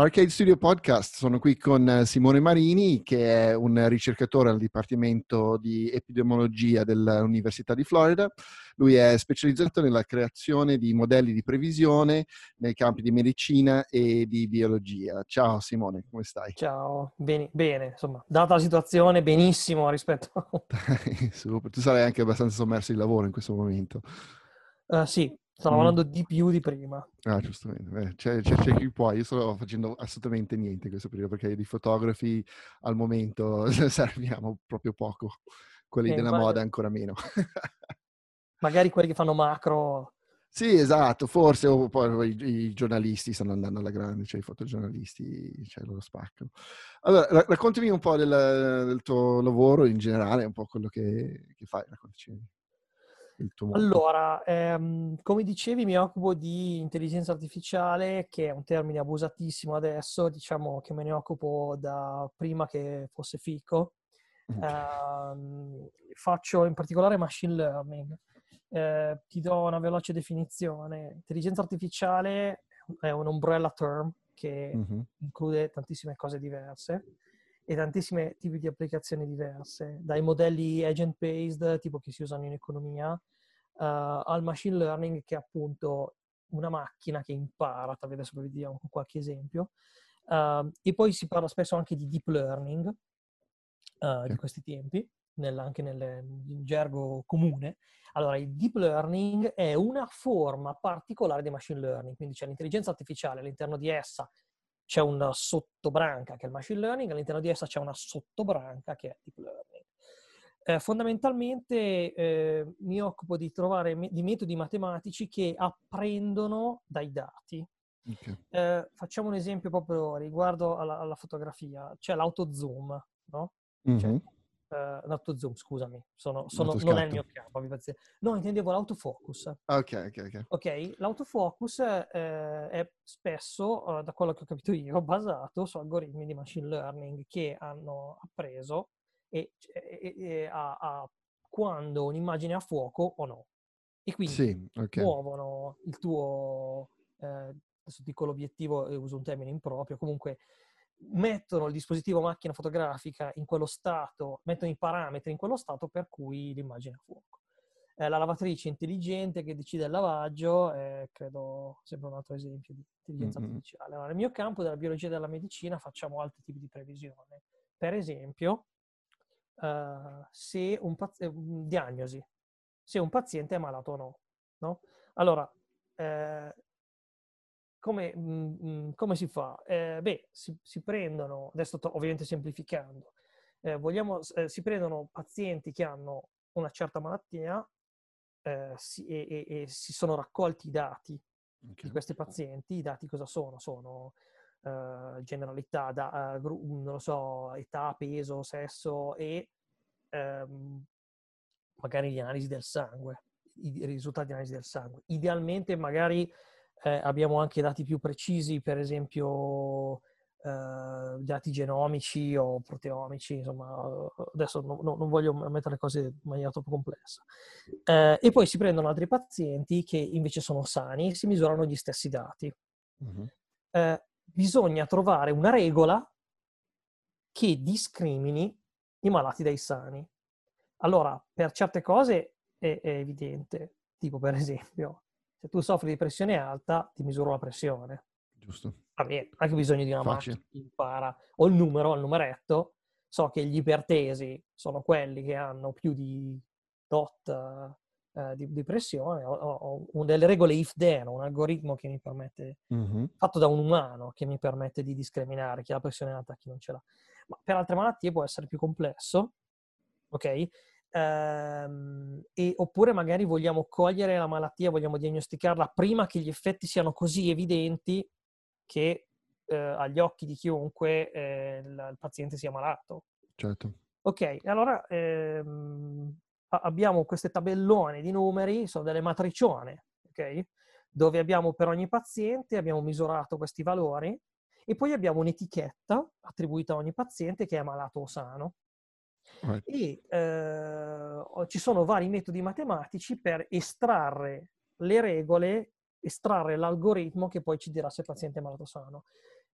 Arcade Studio Podcast, sono qui con eh, Simone Marini che è un ricercatore al Dipartimento di Epidemiologia dell'Università di Florida. Lui è specializzato nella creazione di modelli di previsione nei campi di medicina e di biologia. Ciao Simone, come stai? Ciao, bene, bene. insomma, data la situazione, benissimo rispetto a... Super, tu sarai anche abbastanza sommerso di lavoro in questo momento. Uh, sì, Sto lavorando mm. di più di prima. Ah, giustamente. Beh, c'è, c'è, c'è, chi può. Io sto facendo assolutamente niente in questo periodo perché di fotografi al momento serviamo proprio poco. Quelli eh, della magari... moda ancora meno. magari quelli che fanno macro. Sì, esatto, forse o poi i, i, giornalisti stanno andando alla grande, cioè i fotogiornalisti, cioè loro spaccano. Allora, raccontami un po' del, del, tuo lavoro in generale, un po' quello che, che fai, raccontaci il tuo mondo? Allora, ehm, come dicevi, mi occupo di intelligenza artificiale, che è un termine abusatissimo adesso, diciamo che me ne occupo da prima che fosse fico. Eh, faccio in particolare machine learning. Eh, ti do una veloce definizione. Intelligenza artificiale è un umbrella term che mm-hmm. include tantissime cose diverse e tantissimi tipi di applicazioni diverse, dai modelli agent-based, tipo che si usano in economia, uh, al machine learning, che è appunto una macchina che impara, adesso vi vediamo con qualche esempio, uh, e poi si parla spesso anche di deep learning uh, di questi tempi, nel, anche nel, in gergo comune. Allora, il deep learning è una forma particolare di machine learning, quindi c'è l'intelligenza artificiale all'interno di essa c'è una sottobranca che è il machine learning, all'interno di essa c'è una sottobranca che è deep learning. Eh, fondamentalmente eh, mi occupo di trovare me- di metodi matematici che apprendono dai dati. Okay. Eh, facciamo un esempio proprio riguardo alla, alla fotografia. C'è l'autozoom, no? Mm-hmm. Cioè, uh, l'autozoom, scusami, sono, sono, non è il mio campo. No, intendevo l'autofocus. Ok, ok, ok. Ok, l'autofocus uh, è spesso, uh, da quello che ho capito io, basato su algoritmi di machine learning che hanno appreso e, e, e a, a quando un'immagine è a fuoco o no. E quindi sì, okay. muovono il tuo, eh, adesso dico l'obiettivo e uso un termine improprio, comunque mettono il dispositivo macchina fotografica in quello stato, mettono i parametri in quello stato per cui l'immagine è a fuoco. Eh, la lavatrice intelligente che decide il lavaggio è, credo, sempre un altro esempio di intelligenza mm-hmm. artificiale. Allora, nel mio campo della biologia e della medicina facciamo altri tipi di previsione. Per esempio, uh, se un paziente, diagnosi, se un paziente è malato o no. no? Allora, eh, come, mh, mhmm, come si fa? Eh, beh, si, si, prendono, adesso sto ovviamente semplificando, eh, vogliamo, eh, si prendono pazienti che hanno una certa malattia eh, si, e, e, e, si sono raccolti i dati okay. di questi pazienti. I dati cosa sono? Sono eh, generalità, da, uh, gru- non lo so, età, peso, sesso e ehm, magari di analisi del sangue, i, i risultati di analisi del sangue. Idealmente magari eh, abbiamo anche dati più precisi, per esempio eh, dati genomici o proteomici, insomma, adesso no, no, non voglio mettere le cose in maniera troppo complessa. Eh, e poi si prendono altri pazienti che invece sono sani e si misurano gli stessi dati. Mm-hmm. Bisogna trovare una regola che discrimini i malati dai sani. Allora, per certe cose è, è evidente, tipo per esempio, se tu soffri di pressione alta, ti misuro la pressione. Giusto. Va bene, anche bisogno di una Facile. macchina che impara. O il numero, il numeretto. So che gli ipertesi sono quelli che hanno più di tot uh, di, di, pressione. Ho, ho, ho, delle regole if-then, un algoritmo che mi permette, mm-hmm. fatto da un umano, che mi permette di discriminare chi ha la pressione alta e chi non ce l'ha. Ma per altre malattie può essere più complesso, ok? ehm, e, oppure magari vogliamo cogliere la malattia, vogliamo diagnosticarla prima che gli effetti siano così evidenti che eh, agli occhi di chiunque eh, il, il, paziente sia malato. Certo. Ok, allora ehm, abbiamo queste tabellone di numeri, sono delle matricione, ok? Dove abbiamo per ogni paziente, abbiamo misurato questi valori e poi abbiamo un'etichetta attribuita a ogni paziente che è malato o sano. Right. E eh, ci sono vari metodi matematici per estrarre le regole, estrarre l'algoritmo che poi ci dirà se il paziente è malato o sano.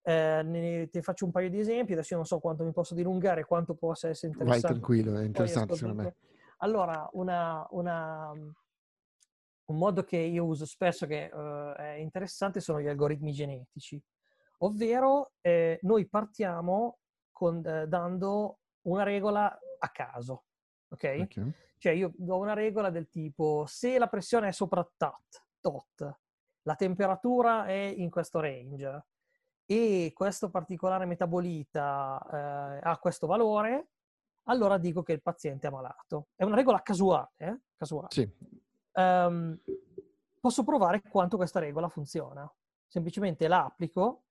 Eh, ne, ti faccio un paio di esempi, adesso io non so quanto mi posso dilungare, quanto possa essere interessante. Vai tranquillo, è interessante secondo me. Allora, una, una, un modo che io uso spesso che uh, è interessante sono gli algoritmi genetici, ovvero eh, noi partiamo con, eh, dando una regola a caso, ok? okay. Cioè io do una regola del tipo se la pressione è sopra tot, tot, la temperatura è in questo range e questo particolare metabolita eh, ha questo valore, allora dico che il paziente è malato. È una regola casuale, eh? casuale. Sì. Um, posso provare quanto questa regola funziona. Semplicemente la applico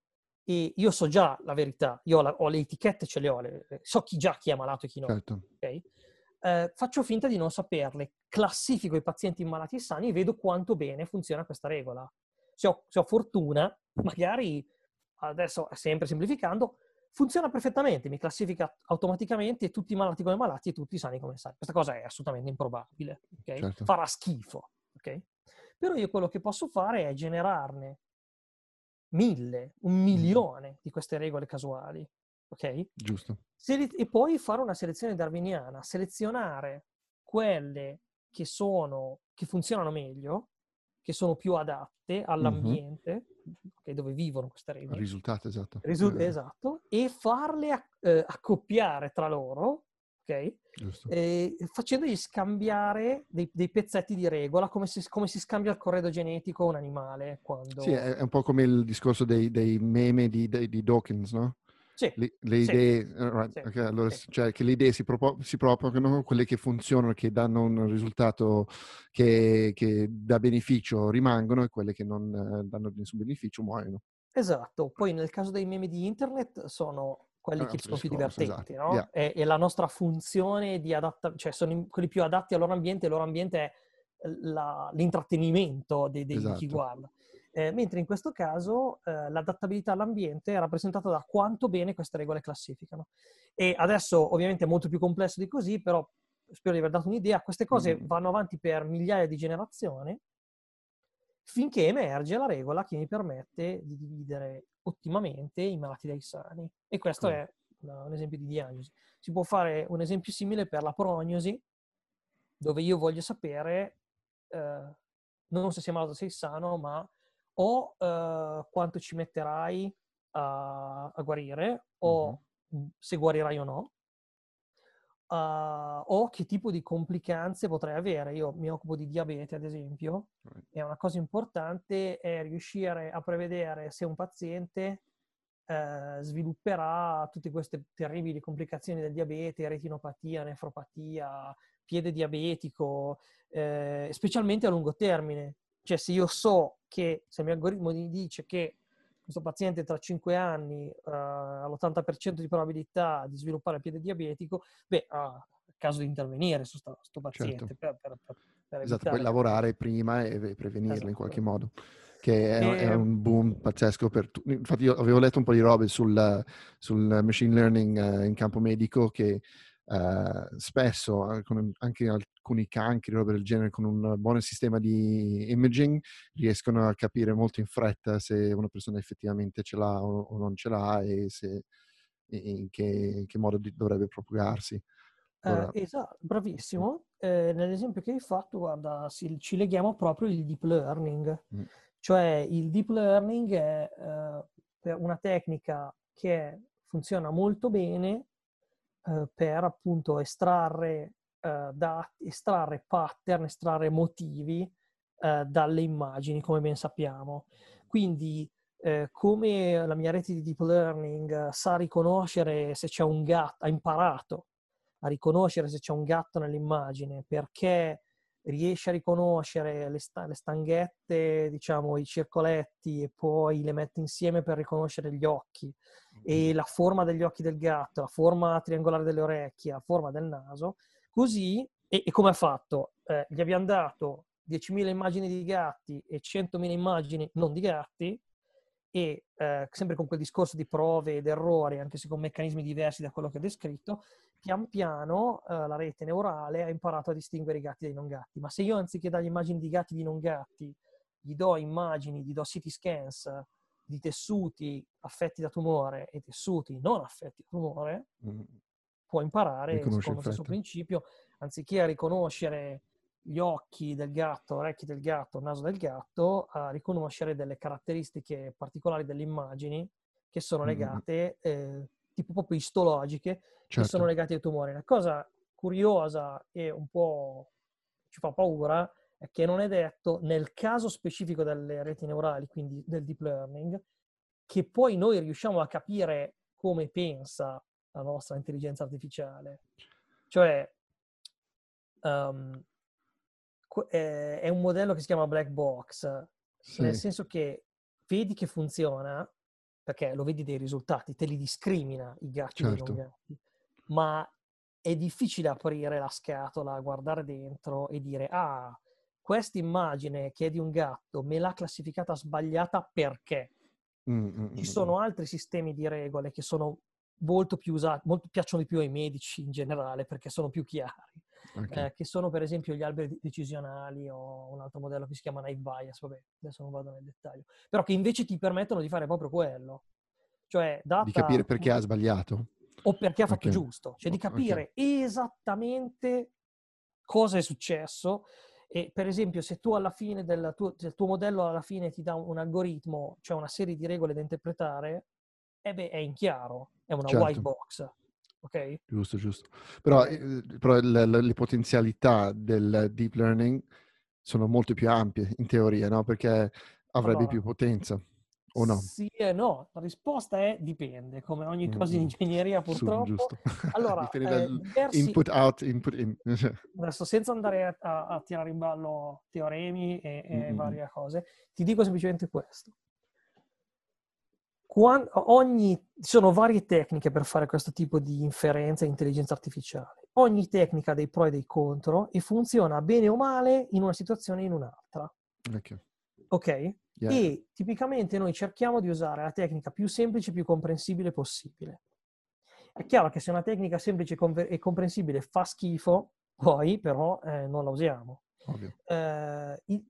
e io so già la verità, io ho, la, ho le etichette, ce le ho, le, so chi già chi è malato e chi no. Certo. Okay? Eh, faccio finta di non saperle, classifico i pazienti malati e sani e vedo quanto bene funziona questa regola. Se ho, se ho fortuna, magari, adesso sempre semplificando, funziona perfettamente, mi classifica automaticamente tutti i malati come malati e tutti i sani come sani. Questa cosa è assolutamente improbabile, okay? certo. farà schifo. Okay? Però io quello che posso fare è generarne mille, un milione di queste regole casuali, ok? Giusto. e poi fare una selezione darwiniana, selezionare quelle che sono, che funzionano meglio, che sono più adatte all'ambiente, mm-hmm. Dove vivono queste regole. Risultato, esatto. Risul- eh. Esatto, e farle eh, accoppiare tra loro, ok? Eh, facendogli scambiare dei, dei, pezzetti di regola come si, come si, scambia il corredo genetico a un animale. Quando... Sì, è, un po' come il discorso dei, dei meme di, dei, di, Dawkins, no? Sì. Le, le idee, sì. Right, sì. Okay, allora, cioè che le idee si, propo- si, propagano, quelle che funzionano, che danno un risultato che, che dà beneficio rimangono e quelle che non uh, danno nessun beneficio muoiono. Esatto, poi nel caso dei meme di internet sono quelli che sono più divertenti, esatto. no? Yeah. E, e, la nostra funzione di adattare, cioè sono in, quelli più adatti al loro ambiente, il loro ambiente è la, l'intrattenimento di, di esatto. chi guarda. Eh, mentre in questo caso eh, l'adattabilità all'ambiente è rappresentata da quanto bene queste regole classificano. E adesso ovviamente è molto più complesso di così, però spero di aver dato un'idea, queste cose mm. vanno avanti per migliaia di generazioni finché emerge la regola che mi permette di dividere ottimamente i malati dai sani. E questo okay. è una, un esempio di diagnosi. Si può fare un esempio simile per la prognosi, dove io voglio sapere eh, non se sei malato o sei sano, ma o eh, quanto ci metterai a, a guarire, o mm-hmm. se guarirai o no, uh, o che tipo di complicanze potrei avere. Io mi occupo di diabete, ad esempio, right. e una cosa importante è riuscire a prevedere se un paziente uh, svilupperà tutte queste terribili complicazioni del diabete, retinopatia, nefropatia, piede diabetico, eh, specialmente a lungo termine. Cioè, se io so che, se il mio algoritmo mi dice che questo paziente tra 5 anni uh, ha l'80% di probabilità di sviluppare il piede diabetico, beh, ha uh, caso di intervenire su questo paziente. Certo. Per, per, per, per esatto, puoi lavorare prima e prevenirlo esatto. in qualche modo che è, è, un boom pazzesco per tutti. Infatti io avevo letto un po' di robe sul, sul machine learning uh, in campo medico che uh, spesso, anche alcuni cancri, robe del genere, con un buon sistema di imaging, riescono a capire molto in fretta se una persona effettivamente ce l'ha o, non ce l'ha e se, in, che, in che modo dovrebbe propagarsi. Allora... Eh, esatto, bravissimo. Eh, nell'esempio che hai fatto, guarda, si, ci leghiamo proprio al deep learning. Mm. Cioè il deep learning è eh, una tecnica che funziona molto bene eh, per appunto estrarre eh, dati, estrarre pattern, estrarre motivi eh, dalle immagini, come ben sappiamo. Quindi, eh, come la mia rete di deep learning sa riconoscere se c'è un gatto, ha imparato a riconoscere se c'è un gatto nell'immagine perché riesce a riconoscere le, sta- le, stanghette, diciamo, i circoletti e poi le mette insieme per riconoscere gli occhi e la forma degli occhi del gatto, la forma triangolare delle orecchie, la forma del naso, Così, e, e come ha fatto? Eh, gli abbiamo dato 10.000 immagini di gatti e 100.000 immagini non di gatti, e eh, sempre con quel discorso di prove ed errori, anche se con meccanismi diversi da quello che ho descritto, pian piano eh, la rete neurale ha imparato a distinguere i gatti dai non gatti. Ma se io anziché dargli immagini di gatti di non gatti, gli do immagini, gli do CT scans di tessuti affetti da tumore e tessuti non affetti da tumore, mm. può imparare secondo lo stesso principio, anziché riconoscere gli occhi del gatto, orecchi del gatto, naso del gatto, a riconoscere delle caratteristiche particolari delle immagini che sono legate, mm. eh, tipo proprio istologiche, certo. che sono legate ai tumori. La cosa curiosa e un po' ci fa paura è che non è detto nel caso specifico delle reti neurali, quindi del deep learning, che poi noi riusciamo a capire come pensa la nostra intelligenza artificiale. Cioè, um, è un modello che si chiama black box, sì. nel senso che vedi che funziona, perché lo vedi dei risultati, te li discrimina i gatti certo. dai non gatti, ma è difficile aprire la scatola, guardare dentro e dire ah, questa immagine che è di un gatto me l'ha classificata sbagliata perché? Mm, mm, Ci mm, sono altri sistemi di regole che sono molto più usati, molto, piacciono di più ai medici in generale perché sono più chiari, okay. eh, che sono per esempio gli alberi decisionali o un altro modello che si chiama Night Bias, vabbè, adesso non vado nel dettaglio, però che invece ti permettono di fare proprio quello. Cioè, data, di capire perché ha sbagliato. O perché ha fatto okay. giusto, cioè di capire okay. esattamente cosa è successo e per esempio, se tu alla fine del tuo, del tuo modello alla fine ti dà un, algoritmo, cioè una serie di regole da interpretare, eh beh, è in chiaro, è una certo. white box. Ok? Giusto, giusto. Però, eh, però le, le, potenzialità del deep learning sono molto più ampie in teoria, no? Perché avrebbe allora, più potenza. O no? Sì e no. La risposta è dipende, come ogni cosa in ingegneria purtroppo. Su, allora, eh, diversi... input out, input in. Adesso senza andare a, a, tirare in ballo teoremi e, e mm-hmm. varie cose, ti dico semplicemente questo. Quando, ogni, ci sono varie tecniche per fare questo tipo di inferenza e intelligenza artificiale. Ogni tecnica ha dei pro e dei contro e funziona bene o male in una situazione e in un'altra. Ok? Ok? Yeah. E tipicamente noi cerchiamo di usare la tecnica più semplice e più comprensibile possibile. È chiaro che se una tecnica semplice e comprensibile fa schifo, poi però eh, non la usiamo. Eh, il,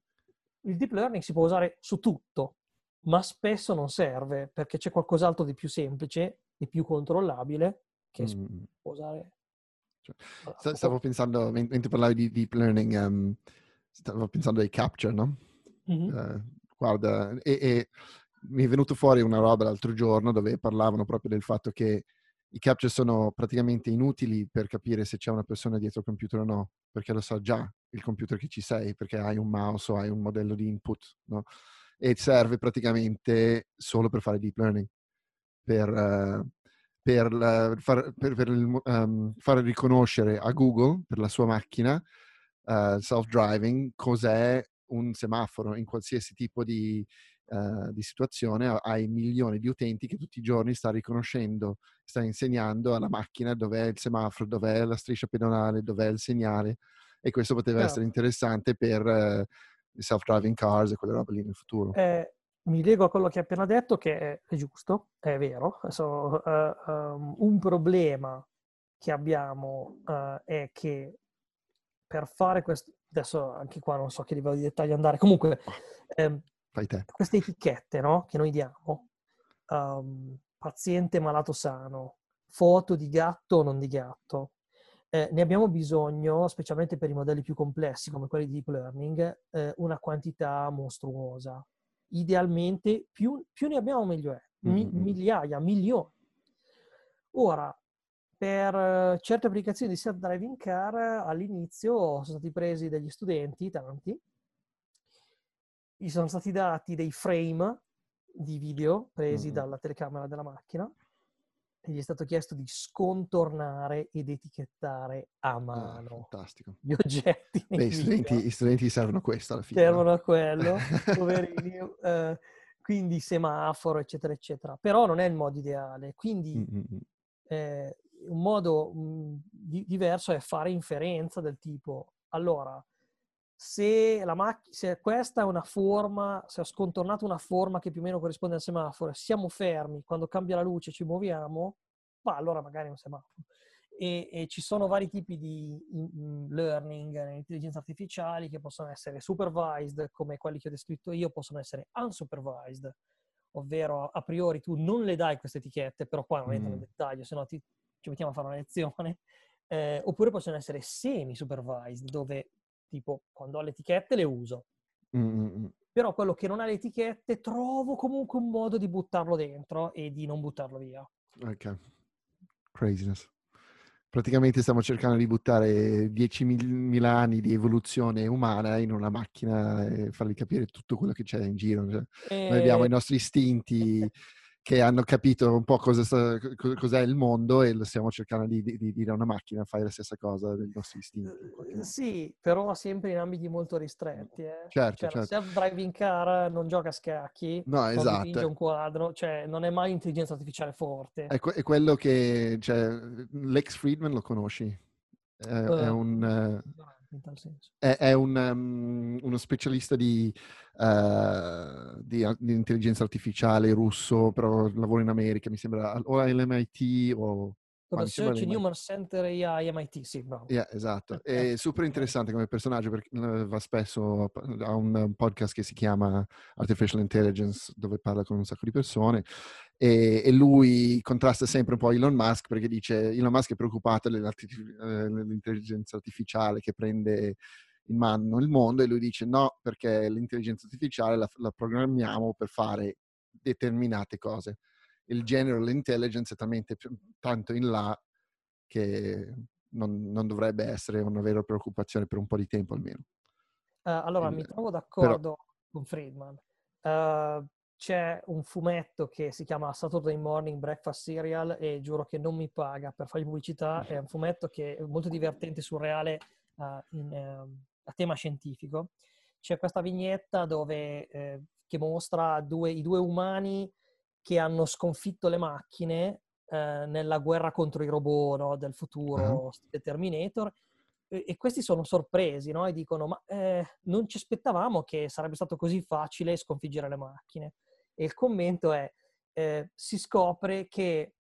il deep learning si può usare su tutto, ma spesso non serve perché c'è qualcos'altro di più semplice e più controllabile che mm. si può usare. Cioè, stavo pensando, mentre parlavi di deep learning, um, stavo pensando ai capture, no? Mm-hmm. Uh, Guarda, e, e, mi è venuto fuori una roba l'altro giorno dove parlavano proprio del fatto che i capture sono praticamente inutili per capire se c'è una persona dietro il computer o no, perché lo sa già il computer che ci sei, perché hai un mouse o hai un modello di input, no? E serve praticamente solo per fare deep learning, per, uh, per, uh, far, per, per um, fare riconoscere a Google, per la sua macchina, uh, self-driving, cos'è un semaforo in qualsiasi tipo di, uh, di situazione, hai milioni di utenti che tutti i giorni sta riconoscendo, sta insegnando alla macchina dov'è il semaforo, dov'è la striscia pedonale, dov'è il segnale e questo poteva certo. essere interessante per uh, self-driving cars e quelle robe lì nel futuro. Eh, mi lego a quello che hai appena detto, che è, è giusto, è vero. So, uh, um, un problema che abbiamo uh, è che per fare questo, adesso anche qua non so che livello di dettaglio andare, comunque ehm, queste etichette no, che noi diamo, um, paziente malato sano, foto di gatto o non di gatto, eh, ne abbiamo bisogno, specialmente per i modelli più complessi come quelli di deep learning, eh, una quantità mostruosa. Idealmente più, più ne abbiamo meglio è, Mi, migliaia, milioni. Ora, per eh, certe applicazioni di self-driving car all'inizio sono stati presi degli studenti, tanti, gli sono stati dati dei frame di video presi mm-hmm. dalla telecamera della macchina gli è stato chiesto di scontornare ed etichettare a ah, mano ah, gli oggetti. Beh, studenti, gli studenti servono a questo alla fine. Servono a quello, poverini. uh, quindi semaforo, eccetera, eccetera. Però non è il modo ideale. Quindi mm-hmm. eh, un modo mh, mhmm, di- diverso è fare inferenza del tipo, allora, se, la mac- se questa è una forma, se ho scontornato una forma che più o meno corrisponde al semaforo, siamo fermi, quando cambia la luce ci muoviamo, ma allora magari è un semaforo. E, e, ci sono vari tipi di in, learning in intelligenza artificiali che possono essere supervised, come quelli che ho descritto io, possono essere unsupervised, ovvero a priori tu non le dai queste etichette, però qua non entro nel Mm. dettaglio, se no ti, ci mettiamo a fare una lezione, eh, oppure possono essere semi-supervised, dove tipo quando ho le etichette le uso, Mm, mm, mm. però quello che non ha le etichette trovo comunque un modo di buttarlo dentro e di non buttarlo via. Ok. Craziness. Praticamente stiamo cercando di buttare 10.000 anni di evoluzione umana in una macchina e fargli capire tutto quello che c'è in giro. Cioè, noi abbiamo E- i nostri istinti che hanno capito un po' cosa cos'è il mondo e lo stiamo cercando di, di- di dire a una macchina fai la stessa cosa dei nostri istinti. Eh. Sì, però sempre in ambiti molto ristretti. Eh. Certo, Cioè, certo. self-driving car non gioca a scacchi, No, non esatto. dipinge un quadro, cioè non è mai intelligenza artificiale forte. È, que- è quello che, cioè, Lex Friedman lo conosci? È, è Eh, un... eh, in tal senso. È, è un, um, uno specialista di, eh, di, di intelligenza artificiale russo, però lavora in America, mi sembra, o all'MIT o... Sembra Search. Human Center AI MIT, sì, bravo. Yeah, esatto, è super interessante come personaggio perché eh, va spesso a un podcast che si chiama Artificial Intelligence dove parla con un sacco di persone e, e lui contrasta sempre un po' Elon Musk perché dice Elon Musk è preoccupato eh, dell'intelligenza artificiale che prende in mano il mondo e lui dice no perché l'intelligenza artificiale la, la programmiamo per fare determinate cose. Il general intelligence è talmente tanto in là che non, non dovrebbe essere una vera preoccupazione per un po' di tempo almeno. Eh, allora, Il- mi trovo però- d'accordo con Friedman. Eh, c'è un fumetto che si chiama Saturday Morning Breakfast Cereal e giuro che non mi paga per fargli pubblicità. È un fumetto che è molto divertente, surreale, eh, in, ehm, a tema scientifico. C'è questa vignetta dove, eh, che mostra due- i due umani che hanno sconfitto le macchine eh, nella guerra contro i robot no, del futuro, stile Terminator, e, e questi sono sorpresi no? e dicono: Ma eh, non ci aspettavamo che sarebbe stato così facile sconfiggere le macchine. E il commento è: eh, si scopre che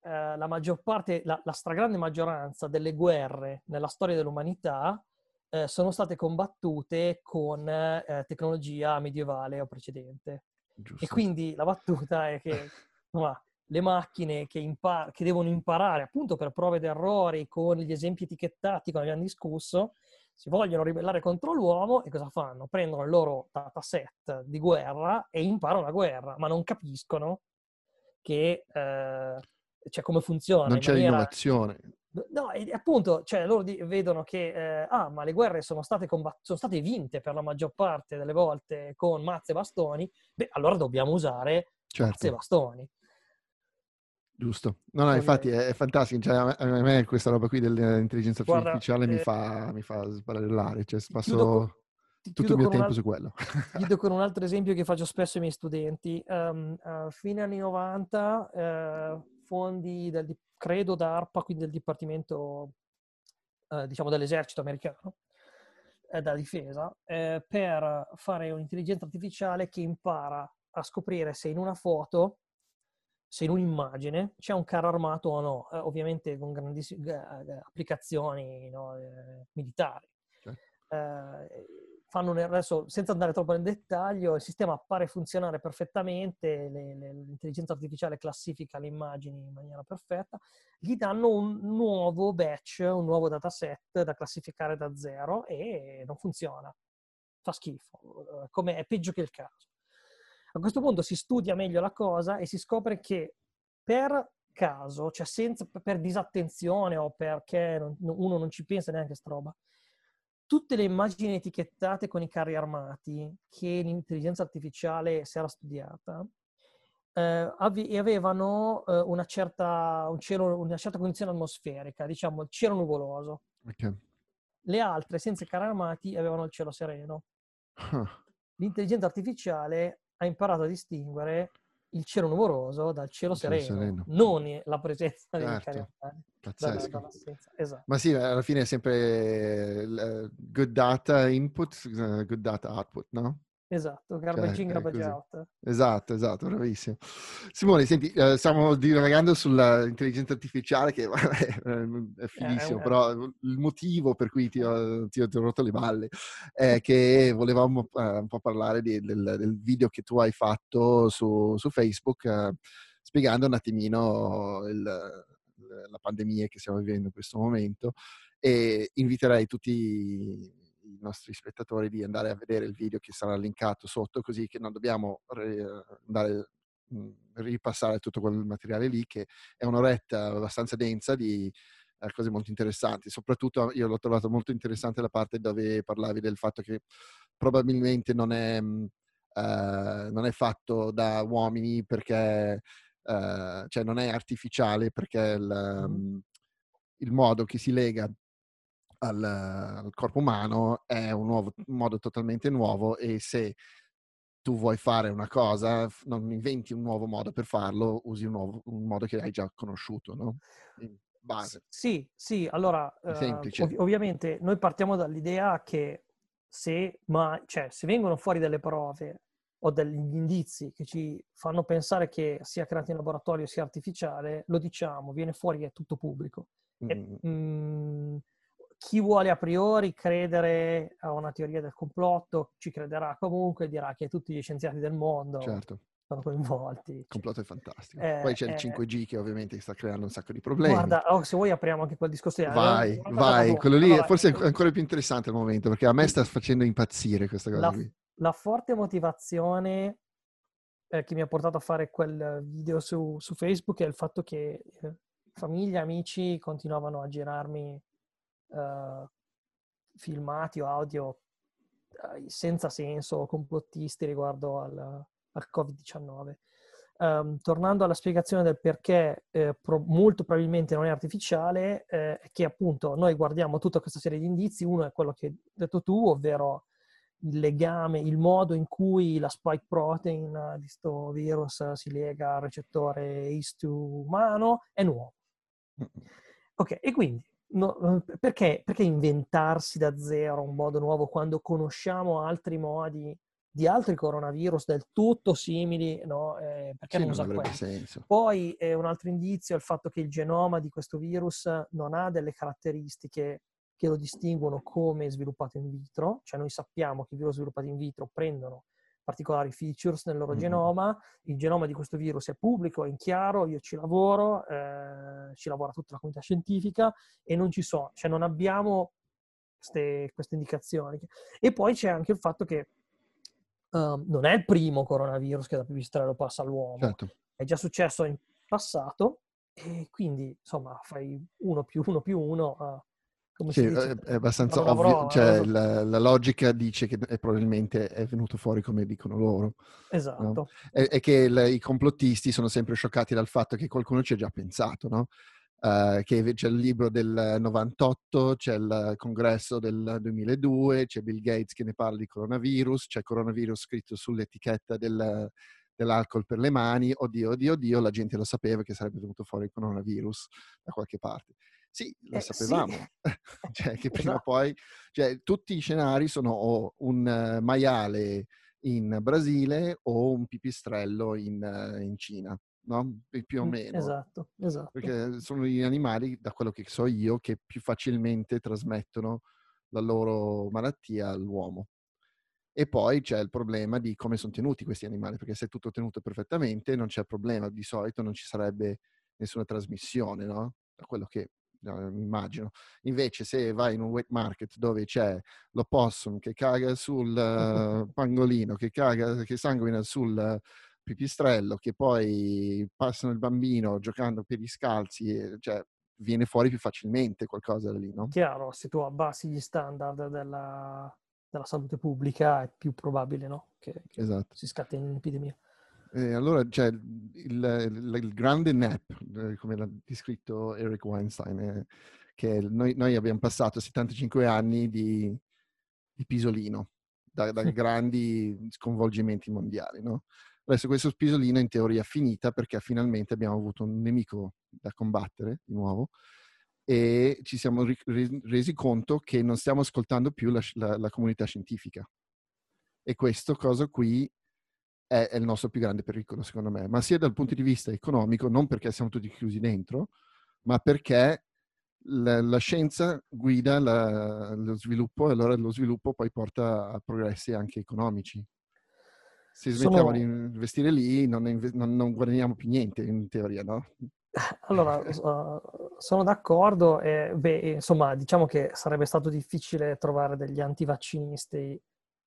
eh, la maggior parte, la, la stragrande maggioranza delle guerre nella storia dell'umanità eh, sono state combattute con eh, tecnologia medievale o precedente. Giusto. E quindi la battuta è che insomma, le macchine che, impa- che devono imparare appunto per prove ed errori con gli esempi etichettati come abbiamo discusso, si vogliono ribellare contro l'uomo e cosa fanno? Prendono il loro dataset di guerra e imparano la guerra, ma non capiscono che eh, cioè come funziona. non c'è maniera- innovazione. No, e appunto, cioè, loro di- vedono che, eh, ah, ma le guerre sono state, combat- sono state vinte per la maggior parte delle volte con mazze e bastoni, beh, allora dobbiamo usare mazze e Certo, bastoni. Giusto. No, no, infatti è, è fantastico. Cioè, a, me, questa roba qui dell'intelligenza Guarda, artificiale mi, eh, fa, mi fa sbarellare. Cioè, passo chiudo tutto il mio tempo al- su quello. Chiudo con un altro esempio che faccio spesso ai miei studenti. Ehm, a fine anni 90, eh, fondi del, credo DARPA, quindi del Dipartimento, eh, diciamo, dell'esercito americano, eh, della difesa, eh, per fare un'intelligenza artificiale che impara a scoprire se in una foto, se in un'immagine c'è un carro armato o no, eh, ovviamente con grandissime eh, applicazioni no, eh, militari. Certo. Eh, fanno un- adesso, senza andare troppo nel dettaglio, il sistema pare funzionare perfettamente, le- le- l'intelligenza artificiale classifica le immagini in maniera perfetta, gli danno un nuovo batch, un nuovo dataset da classificare da zero e non funziona. Fa schifo, eh, come è peggio che il caso. A questo punto si studia meglio la cosa e si scopre che per caso, cioè senza, per disattenzione o perché non- uno non ci pensa neanche a sta roba, tutte le immagini etichettate con i carri armati che l'intelligenza artificiale si era studiata eh, ave- avevano eh, una, certa, un cielo, una certa condizione atmosferica, diciamo il cielo nuvoloso. Ok. Le altre, senza i carri armati, avevano il cielo sereno. Ah, L'intelligenza artificiale ha imparato a distinguere il cielo nuvoloso dal cielo cielo sereno, sereno. non la presenza Certo. armati. dalla- pazzesco. Esatto. Ma sì, alla fine è sempre eh, good data input, eh, good data output, no? Esatto, garbage cioè, in, garbage out. Esatto, esatto, bravissimo. Simone, senti, eh, stiamo divagando sull'intelligenza artificiale che vabbè, è finissimo, eh, però il motivo per cui ti ho, ti ho, rotto le balle è che volevamo eh, un po' parlare di, del, del, video che tu hai fatto su, su Facebook eh, spiegando un attimino il, la pandemia che stiamo vivendo in questo momento e inviterei tutti i nostri spettatori di andare a vedere il video che sarà linkato sotto, così che non dobbiamo andare mhmm, ripassare tutto quel materiale lì, che è un'oretta abbastanza densa di eh, cose molto interessanti. Soprattutto io l'ho trovato molto interessante la parte dove parlavi del fatto che probabilmente non è, eh, non è fatto da uomini perché, eh, cioè non è artificiale perché il, mm. il modo che si lega al, al corpo umano è un, nuovo, un modo totalmente nuovo e se tu vuoi fare una cosa, non inventi un nuovo modo per farlo, usi un, nuovo, un modo che hai già conosciuto, no? In base. Sì, sì, allora, eh, ov- ovviamente noi partiamo dall'idea che se, ma, cioè, se vengono fuori delle prove o degli indizi che ci fanno pensare che sia creato in laboratorio sia artificiale, lo diciamo, viene fuori è tutto pubblico. Mm. E, mm, chi vuole a priori credere a una teoria del complotto ci crederà comunque dirà che tutti gli scienziati del mondo certo. sono coinvolti. Il complotto è fantastico. Eh, Poi c'è eh, il 5G che ovviamente sta creando un sacco di problemi. Guarda, oh, se vuoi apriamo anche quel discorso. Vai, vai, vai. quello lì allora, forse è ancora più interessante al momento perché a me sta facendo impazzire questa cosa la, qui. La forte motivazione eh, che mi ha portato a fare quel video su, su Facebook è il fatto che eh, famiglia, amici continuavano a girarmi uh, filmati o audio uh, senza senso, complottisti riguardo al, al Covid-19. Um, ehm, tornando alla spiegazione del perché eh, pro- molto probabilmente non è artificiale, eh, che appunto noi guardiamo tutta questa serie di indizi, uno è quello che hai detto tu, ovvero il legame, il modo in cui la spike protein di questo virus si lega al recettore ACE2 umano è nuovo. Ok, e quindi no, perché, perché, inventarsi da zero un modo nuovo quando conosciamo altri modi di altri coronavirus del tutto simili? No? Eh, perché sì, non, non usare senso. Poi eh, un altro indizio è il fatto che il genoma di questo virus non ha delle caratteristiche che lo distinguono come sviluppato in vitro, cioè noi sappiamo che i virus sviluppati in vitro prendono particolari features nel loro mm-hmm. genoma. Il genoma di questo virus è pubblico, è in chiaro, io ci lavoro, eh, ci lavora tutta la comunità scientifica e non ci sono, cioè non abbiamo queste, queste indicazioni. E poi c'è anche il fatto che um, non è il primo coronavirus che da pipistrello passa all'uomo. Certo. È già successo in passato e quindi insomma fai uno più uno più uno. Uh, come sì, è, è abbastanza ovvio, prova, cioè la, la, logica dice che è, probabilmente è venuto fuori come dicono loro. Esatto. No? È, è, che il, i complottisti sono sempre scioccati dal fatto che qualcuno ci ha già pensato, no? Uh, che c'è il libro del 98, c'è il congresso del 2002, c'è Bill Gates che ne parla di coronavirus, c'è coronavirus scritto sull'etichetta del, dell'alcol per le mani, oddio, oddio, oddio, la gente lo sapeva che sarebbe venuto fuori il coronavirus da qualche parte. Sì, lo eh, sapevamo, sì. cioè che prima o esatto. poi, cioè, tutti i scenari sono o un maiale in Brasile o un pipistrello in, in Cina, no? Più o meno. Esatto, esatto. Perché sono gli animali, da quello che so io, che più facilmente trasmettono la loro malattia all'uomo. E poi c'è il problema di come sono tenuti questi animali, perché se è tutto tenuto perfettamente non c'è problema, di solito non ci sarebbe nessuna trasmissione, no? Da quello che immagino. Invece se vai in un wet market dove c'è l'opossum che caga sul uh, pangolino, che, caga, che sanguina sul pipistrello, che poi passano il bambino giocando per gli scalzi, e, cioè viene fuori più facilmente qualcosa da lì, no? Chiaro, se tu abbassi gli standard della, della salute pubblica è più probabile, no? Che, che esatto. si scatta in un'epidemia. E allora c'è il, il, il grande nap, eh, come l'ha descritto Eric Weinstein, eh, che noi, noi, abbiamo passato 75 anni di, di pisolino, da, da grandi sconvolgimenti mondiali. No? Adesso questo pisolino in teoria è finita perché finalmente abbiamo avuto un nemico da combattere di nuovo e ci siamo resi conto che non stiamo ascoltando più la, la, la comunità scientifica E questo cosa qui è, è, il nostro più grande pericolo, secondo me, ma sia dal punto di vista economico, non perché siamo tutti chiusi dentro, ma perché la, la scienza guida la, lo sviluppo e allora lo sviluppo poi porta a progressi anche economici. Se smettiamo Sono... di investire lì non, non, non guadagniamo più niente in teoria, no? Allora, sono d'accordo. E, beh, insomma, diciamo che sarebbe stato difficile trovare degli antivaccinisti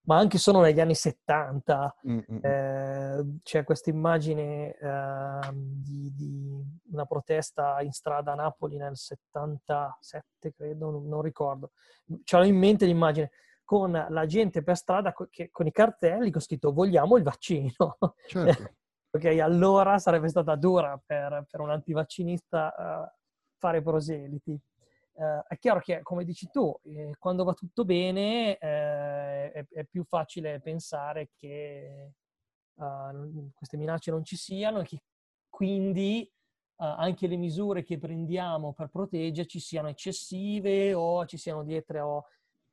ma anche solo negli anni 70 mm-hmm. eh, c'è questa immagine eh, di, di, una protesta in strada a Napoli nel 77, credo, non, non ricordo. C'ho in mente l'immagine con la gente per strada che, con i cartelli con scritto vogliamo il vaccino. Certo. ok, allora sarebbe stata dura per, per un antivaccinista uh, fare proseliti eh, è chiaro che, come dici tu, eh, quando va tutto bene eh, è, è, più facile pensare che uh, queste minacce non ci siano e che quindi uh, anche le misure che prendiamo per proteggerci siano eccessive o ci siano dietro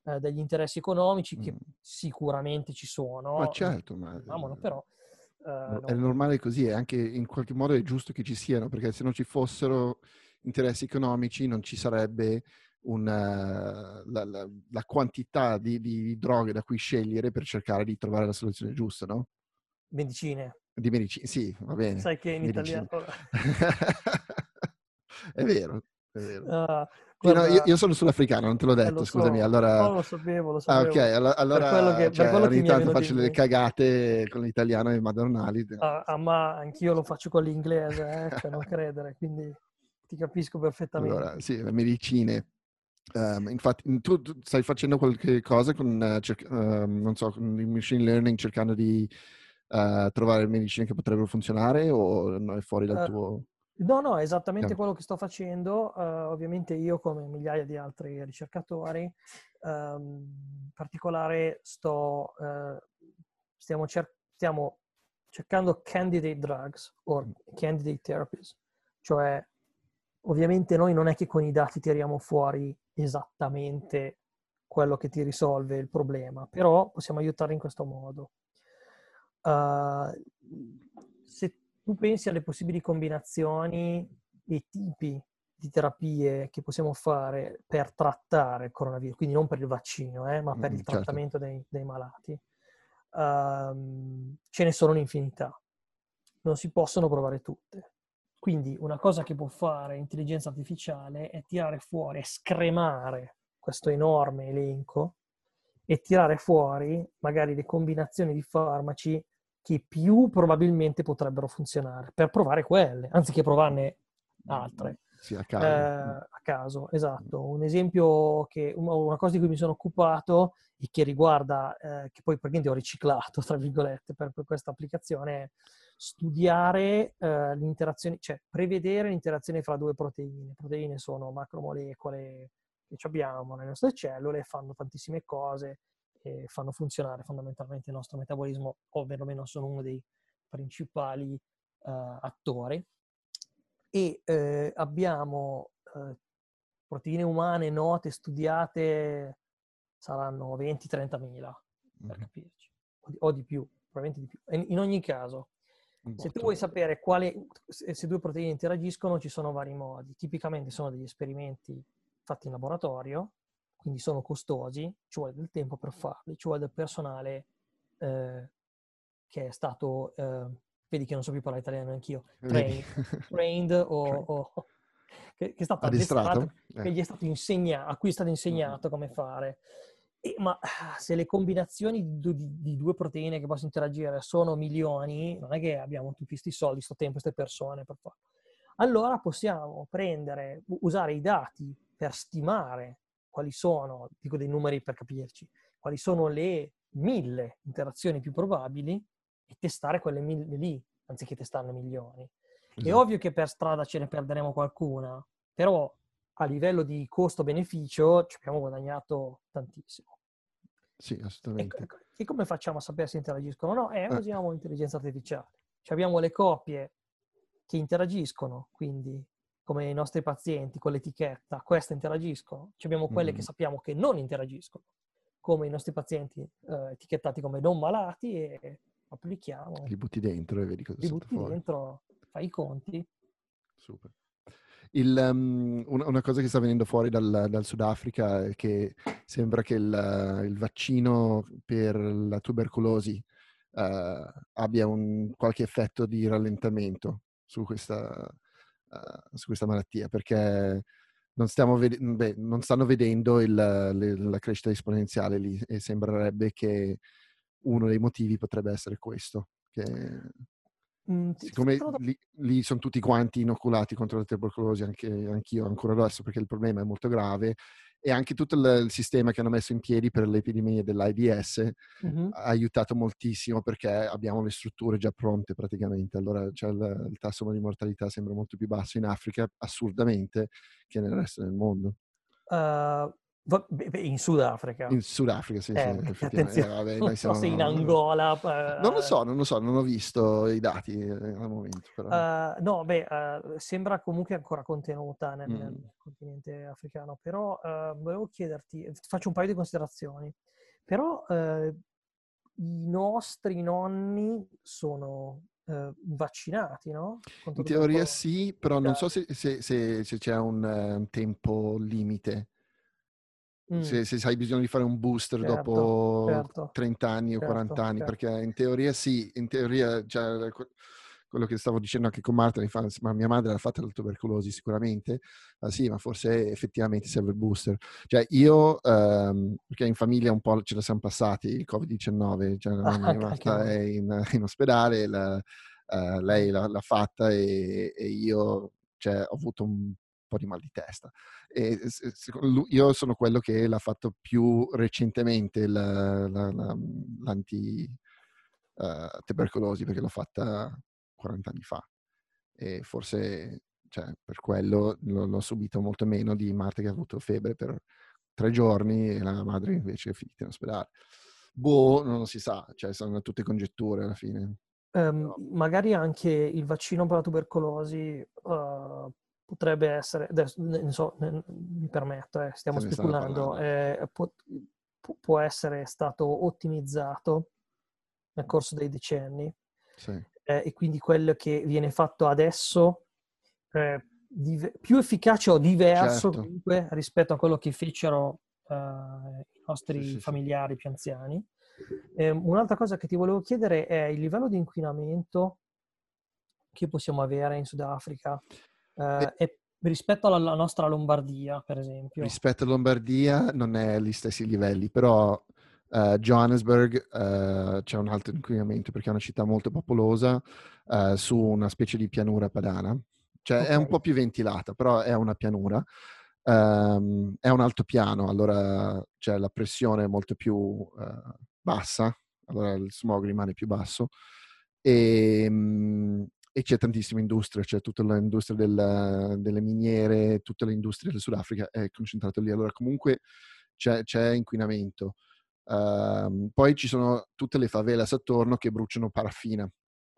uh, degli interessi economici che mm. sicuramente ci sono. Ma certo, ma... Diciamolo, però... Uh, è normale così e anche in qualche modo è giusto che ci siano, perché se non ci fossero interessi economici non ci sarebbe una, la, la, la, quantità di, di, droghe da cui scegliere per cercare di trovare la soluzione giusta, no? Medicine. Di medicine, sì, va bene. Sai che in medicine. italiano... è vero, è vero. Uh, Guarda, no, io, io, sono sull'africano, non te l'ho eh, detto, eh, scusami. So. Allora... No, lo sapevo, lo sapevo. Ah, ok, allora, allora per quello che, cioè, per ogni tanto faccio delle cagate con l'italiano e madonnali. Ah, ah, ma anch'io lo faccio con l'inglese, eh, cioè non credere, quindi ti capisco perfettamente. Allora, sì, le medicine. Um, infatti, tu, tu, stai facendo qualche cosa con, uh, cer- uh, non so, con il machine learning cercando di uh, trovare medicine che potrebbero funzionare o no, è fuori dal tuo... No, no, è esattamente no. quello che sto facendo. Ovviamente io, come migliaia di altri ricercatori, um, in particolare sto, stiamo, cer- stiamo, cercando candidate drugs o candidate therapies, cioè ovviamente noi non è che con i dati tiriamo fuori esattamente quello che ti risolve il problema, però possiamo aiutare in questo modo. Uh, se tu pensi alle possibili combinazioni e tipi di terapie che possiamo fare per trattare il coronavirus, quindi non per il vaccino, eh, ma per mm, il certo. trattamento dei, dei malati, uh, ce ne sono un'infinità. Non si possono provare tutte. Quindi una cosa che può fare l'intelligenza artificiale è tirare fuori, è scremare questo enorme elenco e tirare fuori magari le combinazioni di farmaci che più probabilmente potrebbero funzionare per provare quelle, anziché provarne altre. Sì, a caso. Eh, a caso, esatto. Un esempio che, una cosa di cui mi sono occupato e che riguarda, eh, che poi praticamente ho riciclato, tra virgolette, per, per questa applicazione, studiare eh, l'interazione, cioè prevedere l'interazione fra due proteine. Proteine sono macromolecole che abbiamo nelle nostre cellule, fanno tantissime cose e fanno funzionare fondamentalmente il nostro metabolismo, o perlomeno sono uno dei principali uh, attori. E eh, abbiamo eh, proteine umane note, studiate, saranno 20-30 mila, per capirci, o di, o di più, probabilmente di più. In ogni caso, se tu vuoi sapere quali, se due proteine interagiscono, ci sono vari modi. Tipicamente sono degli esperimenti fatti in laboratorio, quindi sono costosi, ci vuole del tempo per farli, ci vuole del personale eh, che è stato, eh, vedi che non so più parlare italiano anch'io, trained, trained o, o che, che, è stato addestrato, eh. che gli è stato insegnato, a cui è stato insegnato come fare. E, ma se le combinazioni di, di, di, due proteine che possono interagire sono milioni, non è che abbiamo tutti questi soldi, questo tempo, queste persone per farlo. Allora possiamo prendere, usare i dati per stimare quali sono, dico dei numeri per capirci, quali sono le mille interazioni più probabili e testare quelle mille lì, anziché testarne milioni. Esatto. È ovvio che per strada ce ne perderemo qualcuna, però a livello di costo-beneficio ci abbiamo guadagnato tantissimo. Sì, assolutamente. E, e come facciamo a sapere se interagiscono o no? Eh, eh. usiamo l'intelligenza artificiale. Ci abbiamo le coppie che interagiscono, quindi come i nostri pazienti con l'etichetta, queste interagiscono. Ci abbiamo quelle mm. che sappiamo che non interagiscono, come i nostri pazienti eh, etichettati come non malati e applichiamo. Li butti dentro e vedi cosa li butti fuori. dentro, fai i conti. Super. Il, um, una cosa che sta venendo fuori dal, dal Sudafrica è che sembra che il, il vaccino per la tubercolosi uh, abbia un, qualche effetto di rallentamento su questa, uh, su questa malattia, perché non, ved- beh, non stanno vedendo il, le, la crescita esponenziale lì e sembrerebbe che uno dei motivi potrebbe essere questo, che Mm, siccome lì, lì, sono tutti quanti inoculati contro la tubercolosi, anche anch'io ancora adesso, perché il problema è molto grave, e anche tutto il, il sistema che hanno messo in piedi per l'epidemia dell'AIDS mm-hmm. ha aiutato moltissimo perché abbiamo le strutture già pronte praticamente. Allora cioè, il, il tasso di mortalità sembra molto più basso in Africa, assurdamente, che nel resto del mondo. Uh, in Sudafrica. In Sudafrica, sì, eh, sì effettivamente. Eh, vabbè, non siamo... in Angola... Eh... Non lo so, non lo so, non ho visto i dati eh, al momento. Uh, no, beh, uh, sembra comunque ancora contenuta nel, mm. nel continente africano, però uh, volevo chiederti, faccio un paio di considerazioni, però i nostri nonni sono vaccinati, no? Contro in teoria sì, però non so se, se, se, se c'è un tempo limite. Mm. Se, se, hai bisogno di fare un booster certo, dopo certo, 30 anni o certo, 40 anni, perché in teoria sì, in teoria cioè, quello che stavo dicendo anche con Marta, mi fa, ma mia madre l'ha fatta la tubercolosi sicuramente, ah, sì, ma forse effettivamente serve il booster. Cioè io, ehm, perché in famiglia un po' ce la siamo passati, il Covid-19, cioè ah, mia Marta è in, in ospedale, la, uh, lei l'ha, l'ha fatta e, e io cioè, ho avuto un po' di mal di testa. E io sono quello che l'ha fatto più recentemente la, la, la, l'anti uh, tubercolosi perché l'ho fatta 40 anni fa e forse cioè, per quello l'ho, subito molto meno di Marta che ha avuto febbre per tre giorni e la madre invece è finita in ospedale. Boh, non si sa, cioè sono tutte congetture alla fine. Um, magari anche il vaccino per la tubercolosi uh, potrebbe essere, adesso, so, mi permetto, eh, stiamo speculando, eh, può, può, essere stato ottimizzato nel corso dei decenni sì. eh, e quindi quello che viene fatto adesso è div- più efficace o diverso certo. comunque rispetto a quello che fecero uh, i nostri sì, sì, familiari più anziani. Ehm, un'altra cosa che ti volevo chiedere è il livello di inquinamento che possiamo avere in Sudafrica Uh, e rispetto alla, nostra Lombardia, per esempio. Rispetto alla Lombardia non è agli stessi livelli, però uh, Johannesburg uh, c'è un alto inquinamento perché è una città molto popolosa su una specie di pianura padana. Cioè okay. è un po' più ventilata, però è una pianura. Um, è un altopiano, allora c'è la pressione molto più bassa, allora il smog rimane più basso. E, um, e c'è tantissima industria, c'è tutta l'industria del, delle miniere, tutta l'industria del Sudafrica è concentrata lì. Allora comunque c'è, c'è inquinamento. Uh, poi ci sono tutte le favelas attorno che bruciano paraffina.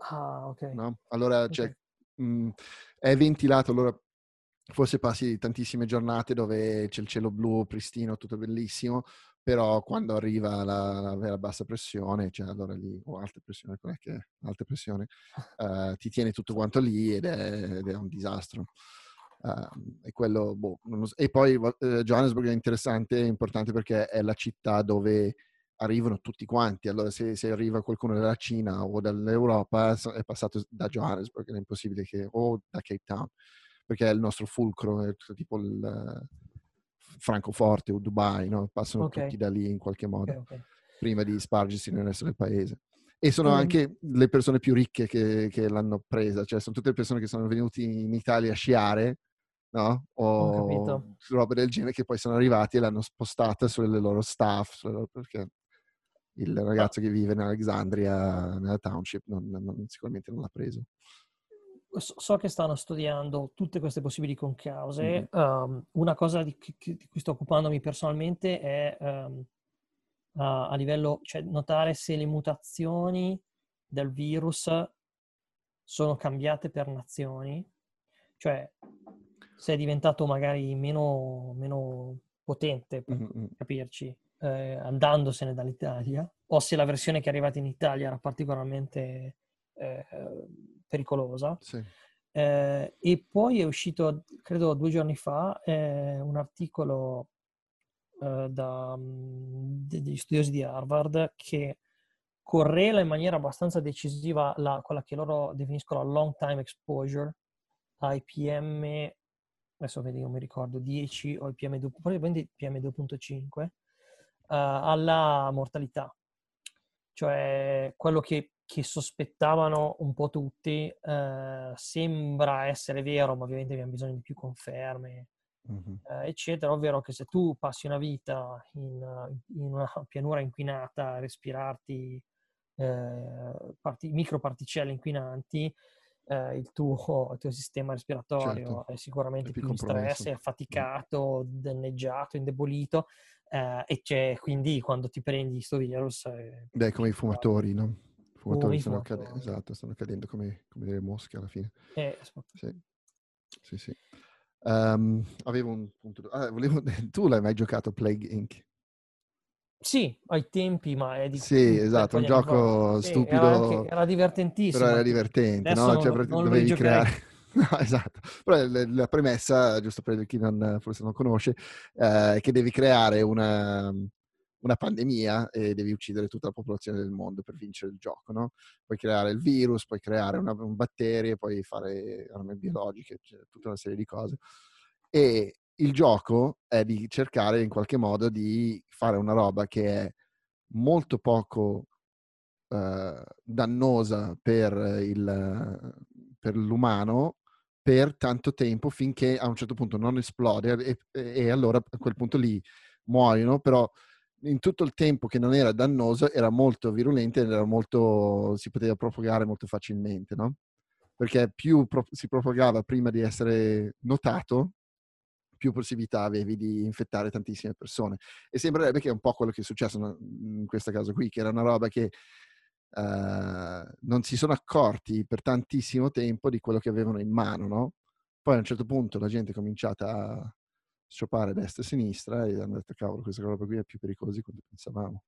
Ah, ok. No? Allora okay. Mh, è ventilato, allora forse passi tantissime giornate dove c'è il cielo blu pristino, tutto bellissimo, però quando arriva la, la vera bassa pressione, cioè allora lì, o alta pressione, non è che alta pressione, uh, ti tiene tutto quanto lì ed è, ed è un disastro. Uh, e, quello, boh, so. e poi uh, Johannesburg è interessante e importante perché è la città dove arrivano tutti quanti. Allora, se, se, arriva qualcuno dalla Cina o dall'Europa, è passato da Johannesburg, è impossibile che, o da Cape Town, perché è il nostro fulcro, è tipo il, Francoforte o Dubai, no? passano okay. tutti da lì in qualche modo, okay, okay. prima di spargersi nel resto del paese. E sono mm. anche le persone più ricche che, che, l'hanno presa, cioè sono tutte le persone che sono venute in Italia a sciare, no? O roba del genere, che poi sono arrivati e l'hanno spostata sulle loro staff, sulle loro, perché il ragazzo che vive in Alexandria, nella township, non, non, sicuramente non l'ha preso so che stanno studiando tutte queste possibili concause. Mm-hmm. Um, una cosa di, di, cui sto occupandomi personalmente è um, a, a, livello, cioè notare se le mutazioni del virus sono cambiate per nazioni, cioè se è diventato magari meno, meno potente, per mm-hmm. capirci, eh, andandosene dall'Italia, o se la versione che è arrivata in Italia era particolarmente eh, pericolosa. Sì. Eh, e poi è uscito, credo due giorni fa, eh, un articolo eh, da, mm, degli studiosi di Harvard che correla in maniera abbastanza decisiva la, quella che loro definiscono la long time exposure IPM, adesso vedi, non mi ricordo, 10 o IPM2, probabilmente IPM2.5, uh, alla mortalità. Cioè quello che che sospettavano un po' tutti, eh, sembra essere vero, ma ovviamente abbiamo bisogno di più conferme, mm-hmm. eh, eccetera, ovvero che se tu passi una vita in, in una pianura inquinata a respirarti eh, parti, microparticelle inquinanti, eh, il tuo, il, tuo, sistema respiratorio certo. è sicuramente è più, più in stress, è affaticato, mm. danneggiato, indebolito, eh, e c'è quindi quando ti prendi questo virus... Beh, come i fumatori, no? Fumatori stanno, cade- esatto, stanno cadendo come, come, delle mosche alla fine. Eh, sì. sì, sì. Um, avevo un punto... Ah, volevo... tu l'hai mai giocato Plague Inc? Sì, ai tempi, ma è di... Sì, esatto, un gioco sì, stupido. Era, anche, era, divertentissimo. Però era divertente, no? Cioè, non, dovevi creare... No, esatto. Però la, la, premessa, giusto per chi non, forse non conosce, eh, è che devi creare una, una pandemia e devi uccidere tutta la popolazione del mondo per vincere il gioco, no? Puoi creare il virus, puoi creare una, un batterie, puoi fare armi biologiche, cioè, tutta una serie di cose. E il gioco è di cercare in qualche modo di fare una roba che è molto poco uh, dannosa per, il, per l'umano per tanto tempo finché a un certo punto non esplode e, e, e allora a quel punto lì muoiono, però in tutto il tempo che non era dannoso era molto virulento ed era molto, si poteva propagare molto facilmente, no? Perché più pro- si propagava prima di essere notato, più possibilità avevi di infettare tantissime persone. E sembrerebbe che è un po' quello che è successo in questo caso qui, che era una roba che uh, non si sono accorti per tantissimo tempo di quello che avevano in mano, no? Poi a un certo punto la gente è cominciata a sciopare destra e sinistra e hanno detto cavolo questa roba qui è più pericolosa di quanto pensavamo.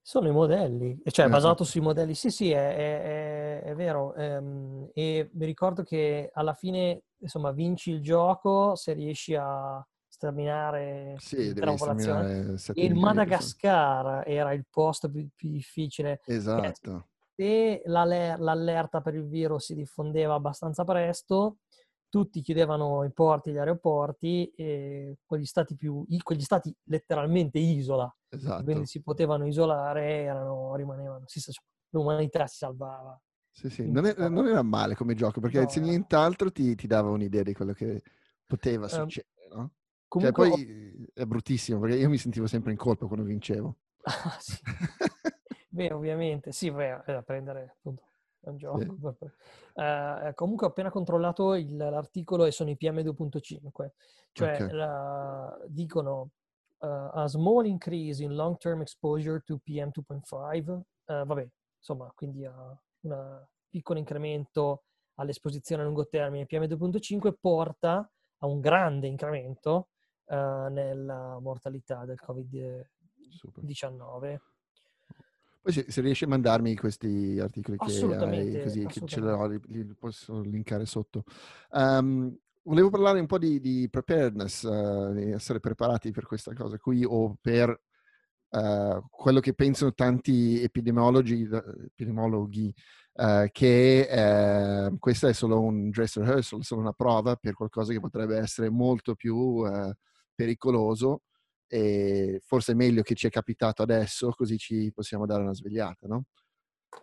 Sono i modelli, cioè eh. basato sui modelli, sì sì è, è, è vero ehm, e mi ricordo che alla fine insomma vinci il gioco se riesci a sterminare sì, la popolazione e il Madagascar era il posto più, più difficile. Esatto. E l'allerta per il virus si diffondeva abbastanza presto tutti chiudevano i porti, gli aeroporti e quegli stati più, quegli stati letteralmente isola, esatto. quindi si potevano isolare, erano, rimanevano, si, l'umanità si salvava. Sì, sì, non, è, non, era male come gioco perché no, se nient'altro ti, ti, dava un'idea di quello che poteva ehm, succedere, no? Cioè, comunque, cioè, poi è bruttissimo perché io mi sentivo sempre in colpa quando vincevo. Ah, sì. Beh, ovviamente, sì, beh, è da prendere appunto è un gioco. Sì. Uh, comunque ho appena controllato il, l'articolo e sono i PM2.5, cioè okay. la, dicono uh, a small increase in long-term exposure to PM2.5, uh, eh, vabbè, insomma, quindi a un piccolo incremento all'esposizione a lungo termine PM2.5 porta a un grande incremento nella mortalità del Covid-19. Poi se, se, riesci a mandarmi questi articoli che hai, così che ce l'ho, li, li, posso linkare sotto. Um, volevo parlare un po' di, di preparedness, uh, di essere preparati per questa cosa qui o per uh, quello che pensano tanti epidemiologi, epidemiologhi uh, che questa è solo un dress rehearsal, solo una prova per qualcosa che potrebbe essere molto più pericoloso e forse è meglio che ci è capitato adesso, così ci possiamo dare una svegliata, no?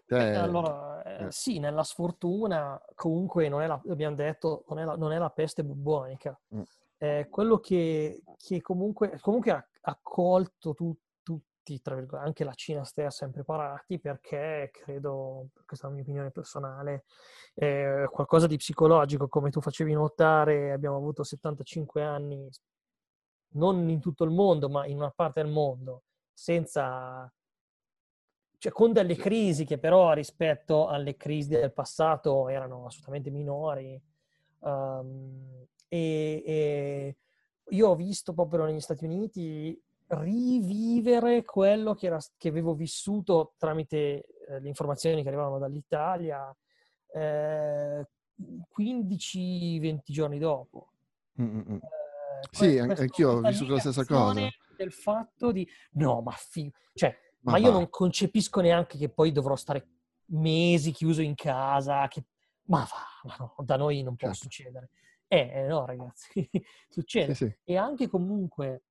Te... Eh, allora, eh, sì, nella sfortuna comunque non è la, abbiamo detto, non è la, non è la peste bubbonica. Mm. Eh, quello che, che, comunque, comunque ha, ha colto tu, tutti, tra virgolette, anche la Cina stessa, impreparati perché credo, questa è la mia opinione personale, qualcosa di psicologico, come tu facevi notare, abbiamo avuto 75 anni non in tutto il mondo, ma in una parte del mondo, senza... Cioè, con delle crisi che però rispetto alle crisi del passato erano assolutamente minori. Um, e, e, io ho visto proprio negli Stati Uniti rivivere quello che, era, che avevo vissuto tramite eh, le informazioni che arrivavano dall'Italia eh, 15-20 giorni dopo. Mm-hmm. Eh, sì, anch'io ho vissuto la stessa cosa. Del fatto di no, ma, fi- cioè, ma, ma io non concepisco neanche che poi dovrò stare mesi chiuso in casa. Che... Ma va, ma no, da noi non può certo. succedere. Eh, eh, no, ragazzi, succede. Sì, sì. E anche comunque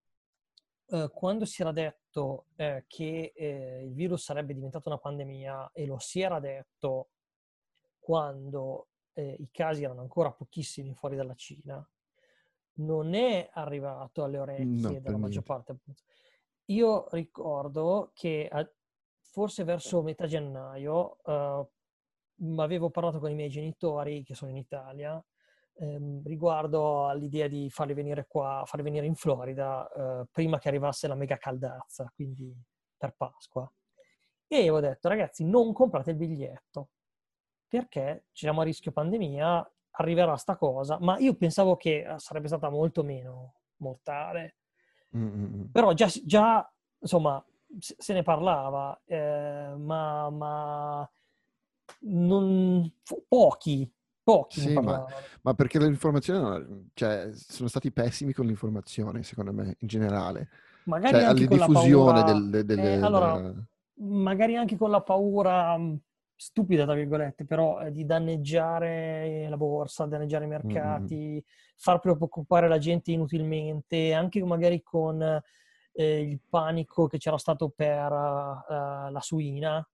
eh, quando si era detto eh, che eh, il virus sarebbe diventato una pandemia e lo si era detto quando eh, i casi erano ancora pochissimi fuori dalla Cina, non è arrivato alle orecchie no, della maggior parte. Io ricordo che a, forse verso metà gennaio uh, avevo parlato con i miei genitori che sono in Italia ehm, riguardo all'idea di farli venire qua, farli venire in Florida eh, prima che arrivasse la mega caldazza, quindi per Pasqua. E ho detto, ragazzi, non comprate il biglietto perché siamo a rischio pandemia, arriverà sta cosa, ma io pensavo che eh, sarebbe stata molto meno mortale. Mm-hmm. Però già, già, insomma, se ne parlava, eh, ma, ma non, pochi Pochi. Sì, ma, ma, perché l'informazione, cioè, sono stati pessimi con l'informazione, secondo me, in generale. Magari cioè, anche con la paura... del, del, del, eh, allora, magari anche con la paura mm, stupida, tra virgolette, però eh, di danneggiare la borsa, danneggiare i mercati, mm-hmm. far preoccupare la gente inutilmente, anche magari con eh, il panico che c'era stato per uh, la suina,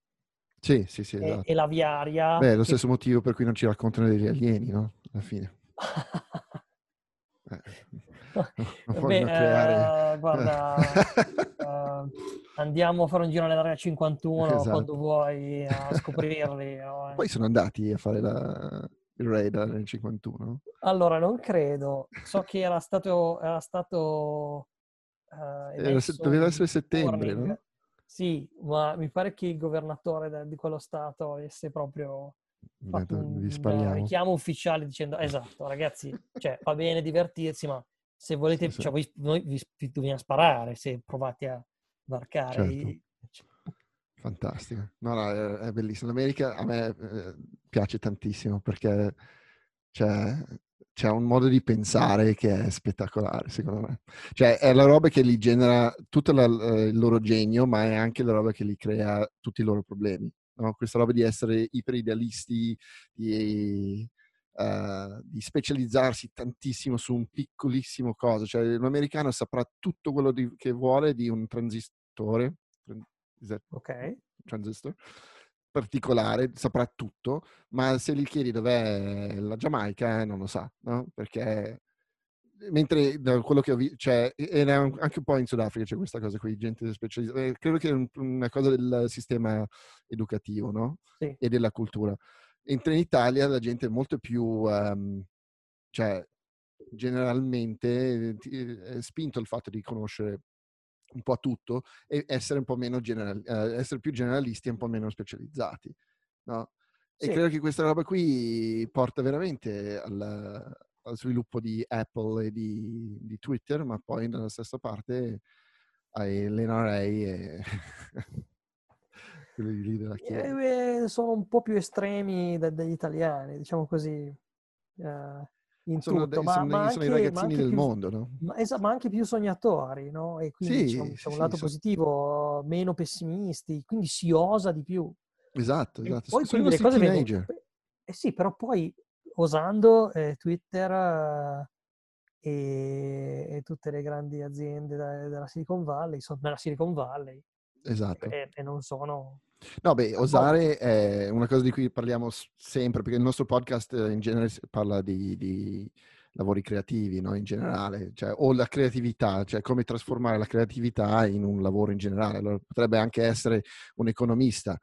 sì, sì, sì. Esatto. E, e l'aviaria. Beh, è lo stesso che... motivo per cui non ci raccontano degli alieni, no? Alla fine. eh, Beh, creare... uh, guarda, uh, andiamo a fare un giro nell'area 51 esatto. quando vuoi a scoprirli. no? Poi sono andati a fare la, il raid nel 51? Allora, non credo. So che era stato... Era stato uh, era, doveva essere settembre, warning. no? Sì, ma mi pare che il governatore di quello stato avesse proprio fatto un, un richiamo ufficiale dicendo esatto, ragazzi, cioè, va bene divertirsi, ma se volete, sì, sì. Cioè, voi, noi vi, vi dobbiamo sparare se provate a varcare. Certo. Fantastico. No, no, è, bellissimo. L'America a me eh, piace tantissimo perché cioè, c'è un modo di pensare che è spettacolare, secondo me. Cioè, è la roba che li genera tutto la, il loro genio, ma è anche la roba che li crea tutti i loro problemi. No? Questa roba di essere iperidealisti, di, uh, di specializzarsi tantissimo su un piccolissimo cosa. Cioè, l'americano saprà tutto quello di, che vuole di un transistore. Ok. Transistor particolare, saprà tutto, ma se gli chiedi dov'è la Giamaica, eh, non lo sa, no? Perché mentre da quello che ho visto, cioè, anche un po' in Sudafrica c'è questa cosa qui, gente specializzata, eh, credo che è una cosa del sistema educativo, no? Sì. E della cultura. Mentre in Italia la gente è molto più, um, cioè, generalmente è spinto il fatto di conoscere un po' a tutto e essere un po' meno general, eh, essere più generalisti e un po' meno specializzati. No? E sì. credo che questa roba qui porta veramente al, al sviluppo di Apple e di, di, Twitter, ma poi dalla stessa parte hai l'NRA e quelli lì della Chiesa. Eh, sono un po' più estremi da, degli italiani, diciamo così. Uh, in sono, tutto, ma, sono, ma anche, i ragazzini del più, mondo, no? Ma, esatto, ma, anche più sognatori, no? E quindi sì, c'è un, c'è un lato sì, positivo, meno pessimisti, quindi si osa di più. Esatto, esatto. E poi sono le cose vengono... Eh sì, però poi osando eh, Twitter eh, e, e, tutte le grandi aziende da, della Silicon Valley sono nella Silicon Valley. Esatto. E, e non sono No, beh, osare è una cosa di cui parliamo sempre, perché il nostro podcast in genere parla di, di lavori creativi, no? In generale, cioè, o la creatività, cioè come trasformare la creatività in un lavoro in generale. Allora, potrebbe anche essere un economista,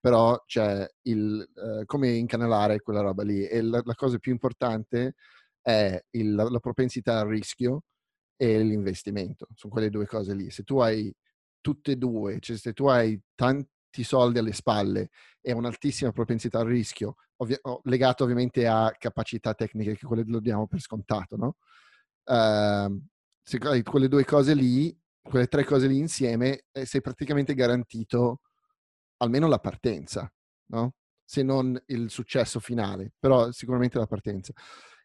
però c'è il, uh, come incanalare quella roba lì. E la, la cosa più importante è il, la, la propensità al rischio e l'investimento. Sono quelle due cose lì. Se tu hai tutte e due, cioè se tu hai tanti soldi alle spalle e un'altissima propensità al rischio, ovvi- legato ovviamente a capacità tecniche, che quelle lo diamo per scontato, no? Uh, se hai quelle due cose lì, quelle tre cose lì insieme, eh, sei praticamente garantito almeno la partenza, no? Se non il successo finale, però sicuramente la partenza.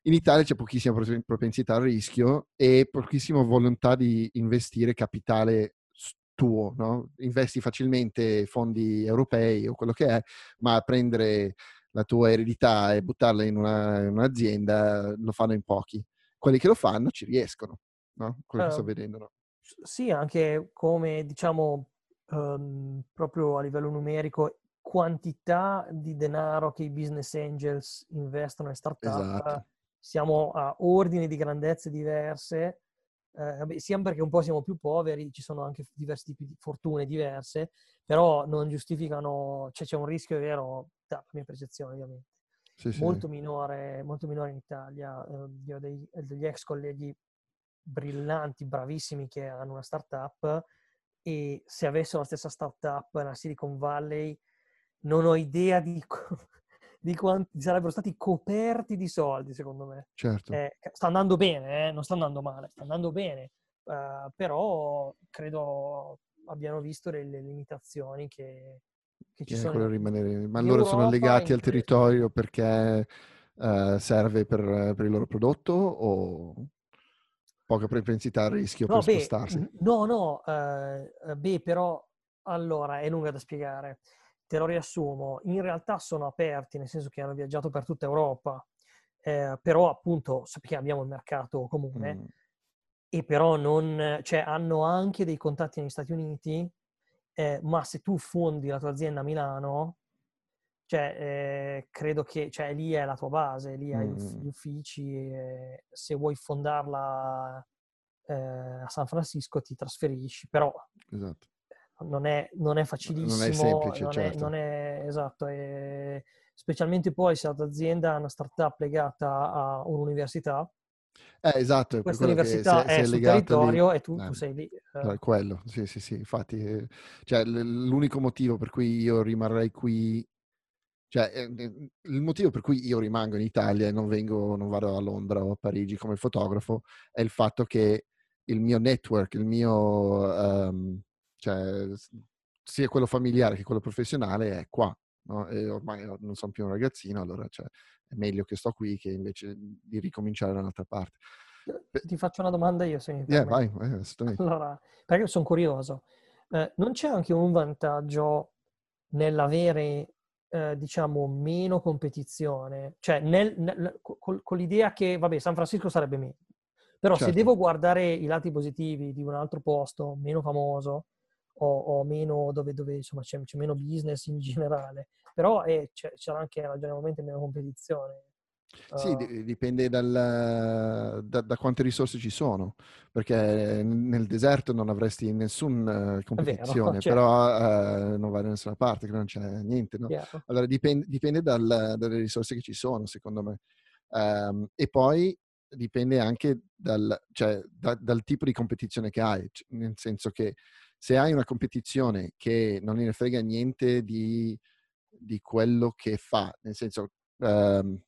In Italia c'è pochissima propensità al rischio e pochissima volontà di investire capitale tuo, no? Investi facilmente fondi europei o quello che è, ma prendere la tua eredità e buttarla in, una, in un'azienda lo fanno in pochi. Quelli che lo fanno ci riescono, no? Quello uh, che sto vedendo, no? Sì, anche come diciamo um, proprio a livello numerico, quantità di denaro che i business angels investono in startup. Esatto. Siamo a ordini di grandezze diverse eh, sia perché un po' siamo più poveri, ci sono anche diversi tipi di fortune diverse, però non giustificano, cioè c'è un rischio vero, dalla mia percezione ovviamente, sì, sì. Molto, minore, molto minore in Italia. Eh, io ho dei, degli ex colleghi brillanti, bravissimi che hanno una startup e se avessero la stessa startup nella Silicon Valley non ho idea di di quanti sarebbero stati coperti di soldi, secondo me. Certo. Eh, sta andando bene, eh? non sta andando male, sta andando bene, uh, però credo abbiano visto le, le limitazioni che, che ci eh, sono. Rimanere... Ma loro sono legati al territorio perché uh, serve per, per, il loro prodotto o poca propensità al rischio no, per beh, spostarsi? No, no, uh, beh, però allora è lunga da spiegare te lo riassumo, in realtà sono aperti, nel senso che hanno viaggiato per tutta Europa, eh, però appunto perché abbiamo il mercato comune, mm. e però non, cioè hanno anche dei contatti negli Stati Uniti, eh, ma se tu fondi la tua azienda a Milano, cioè eh, credo che cioè, lì è la tua base, lì hai mm. gli uffici, se vuoi fondarla eh, a San Francisco ti trasferisci, però esatto non è, non è facilissimo. Non è semplice, non certo. È, non è, esatto, è, specialmente poi se l'azienda è una startup legata a un'università. Eh, esatto. Questa università se, è, sul territorio lì, e tu, eh, tu, sei lì. Eh. Quello, sì, sì, sì. Infatti, eh, cioè, l'unico motivo per cui io rimarrei qui cioè, eh, il motivo per cui io rimango in Italia e non, vengo, non vado a Londra o a Parigi come fotografo è il fatto che il mio network, il mio, um, cioè, sia quello familiare che quello professionale è qua. No? E ormai non sono più un ragazzino, allora cioè, è meglio che sto qui che invece di ricominciare da un'altra parte. Ti faccio una domanda io, se mi yeah, vai, vai, Allora, perché sono curioso. Eh, non c'è anche un vantaggio nell'avere, eh, diciamo, meno competizione? Cioè, nel, nel, con, con, l'idea che, vabbè, San Francisco sarebbe meglio. Però certo. se devo guardare i lati positivi di un altro posto, meno famoso, o, o meno, dove, dove insomma, c'è, c'è, meno business in generale, però è, c'è, c'era anche ragionevolmente meno competizione. Sì, uh, dipende dal, da, da, quante risorse ci sono, perché nel deserto non avresti nessuna competizione, vero, certo. però uh, non vai da nessuna parte, non c'è niente. No? Allora dipende, dipende dal, dalle risorse che ci sono, secondo me. Um, e poi dipende anche dal, cioè, da, dal tipo di competizione che hai, nel senso che se hai una competizione che non ne frega niente di, di quello che fa, nel senso, ehm,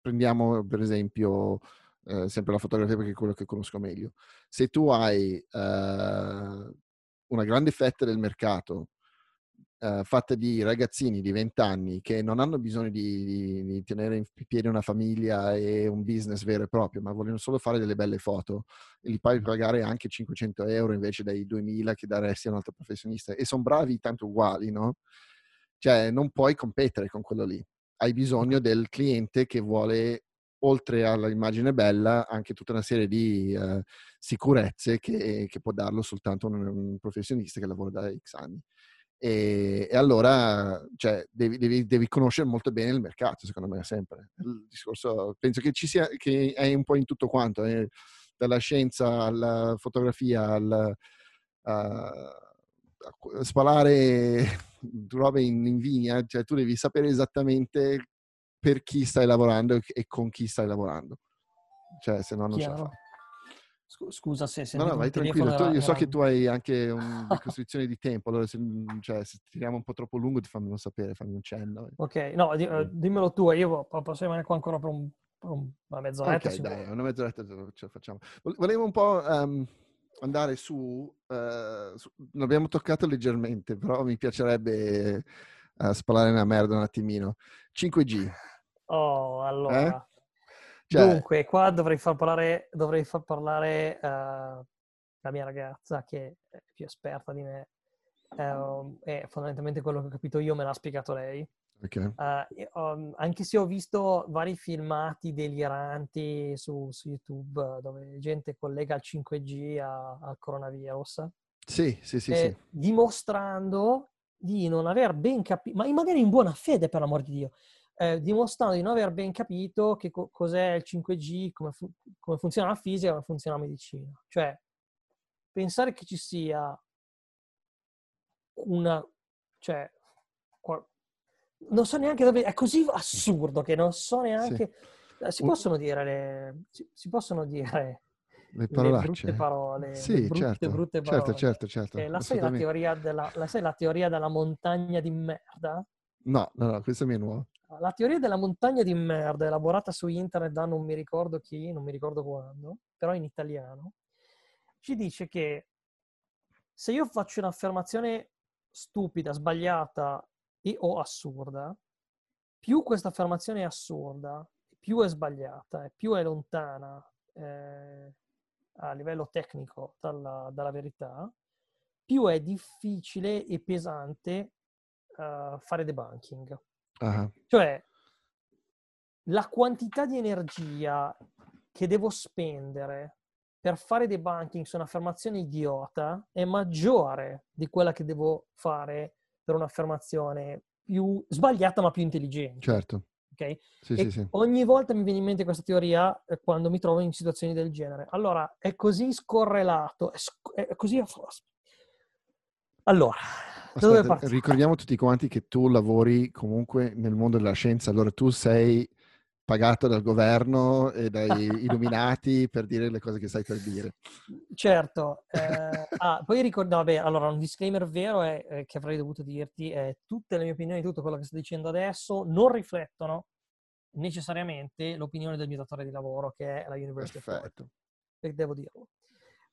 prendiamo per esempio eh, sempre la fotografia perché è quello che conosco meglio. Se tu hai eh, una grande fetta del mercato uh, fatta di ragazzini di 20 anni che non hanno bisogno di, di, di, tenere in piedi una famiglia e un business vero e proprio, ma vogliono solo fare delle belle foto e li puoi pagare anche 500 euro invece dei 2000 che daresti a un altro professionista e sono bravi tanto uguali, no? Cioè non puoi competere con quello lì. Hai bisogno del cliente che vuole oltre all'immagine bella, anche tutta una serie di uh, sicurezze che, che, può darlo soltanto un, un, professionista che lavora da X anni. E, e allora cioè, devi, devi, devi, conoscere molto bene il mercato, secondo me, sempre. Il discorso, penso che ci sia, che è un po' in tutto quanto, eh, dalla scienza alla fotografia, al, spalare robe in, in vigna, cioè tu devi sapere esattamente per chi stai lavorando e con chi stai lavorando. Cioè, se no non Chiaro. ce la fai. Scusa se, se No, no, vai tranquillo. Tu, io so che tu hai anche una costrizione di tempo, allora se, cioè, se tiriamo un po' troppo lungo ti fammelo sapere, fammi un cenno. Ok, no, di, uh, dimmelo tu, io posso rimanere qua ancora per, un, per una mezz'oretta. Ok, dai, una mezz'oretta ce la facciamo. Volevo un po' um, andare su, uh, su, l'abbiamo toccato leggermente, però mi piacerebbe uh, spalare una merda un attimino. 5G. Oh, allora. Eh? Cioè... Dunque, qua dovrei far parlare, dovrei far parlare uh, la mia ragazza, che è più esperta di me. Uh, e fondamentalmente quello che ho capito io me l'ha spiegato lei. Okay. Uh, um, anche se ho visto vari filmati deliranti su, su YouTube dove gente collega il 5G a, al coronavirus. Sì, sì, sì, sì. Dimostrando di non aver ben capito, ma magari in buona fede per l'amor di Dio, eh, dimostrando di non aver ben capito che co- cos'è il 5G, come, fu- come funziona la fisica, come funziona la medicina. Cioè, pensare che ci sia una... Cioè, qual- non so neanche dove... È così assurdo che non so neanche... Sì. Eh, si possono dire le... Si, si possono dire le parolacce. Le brutte parole. Sì, brutte, certo, brutte certo, parole. certo, certo, certo. la, sai la, teoria della, la sai la teoria della montagna di merda? No, no, no, questa mi è nuova. La teoria della montagna di merda, elaborata su internet da non mi ricordo chi, non mi ricordo quando, però in italiano, ci dice che se io faccio un'affermazione stupida, sbagliata e o assurda, più questa affermazione è assurda, più è sbagliata e più è lontana eh, a livello tecnico dalla, dalla, verità, più è difficile e pesante uh, fare debunking. Uh-huh. Cioè, la quantità di energia che devo spendere per fare debunking su un'affermazione idiota è maggiore di quella che devo fare per un'affermazione più sbagliata ma più intelligente. Certo. Okay? Sì, sì, sì. Ogni volta mi viene in mente questa teoria eh, quando mi trovo in situazioni del genere. Allora, è così scorrelato, è, sc- è così... Allora, Aspetta, ricordiamo tutti quanti che tu lavori comunque nel mondo della scienza, allora tu sei pagato dal governo e dai illuminati per dire le cose che stai per dire. Certo. Eh, ah, poi ricordo, vabbè, allora un disclaimer vero è, è, che avrei dovuto dirti è tutte le mie opinioni, tutto quello che sto dicendo adesso non riflettono necessariamente l'opinione del mio datore di lavoro che è la University Perfetto. of devo dirlo.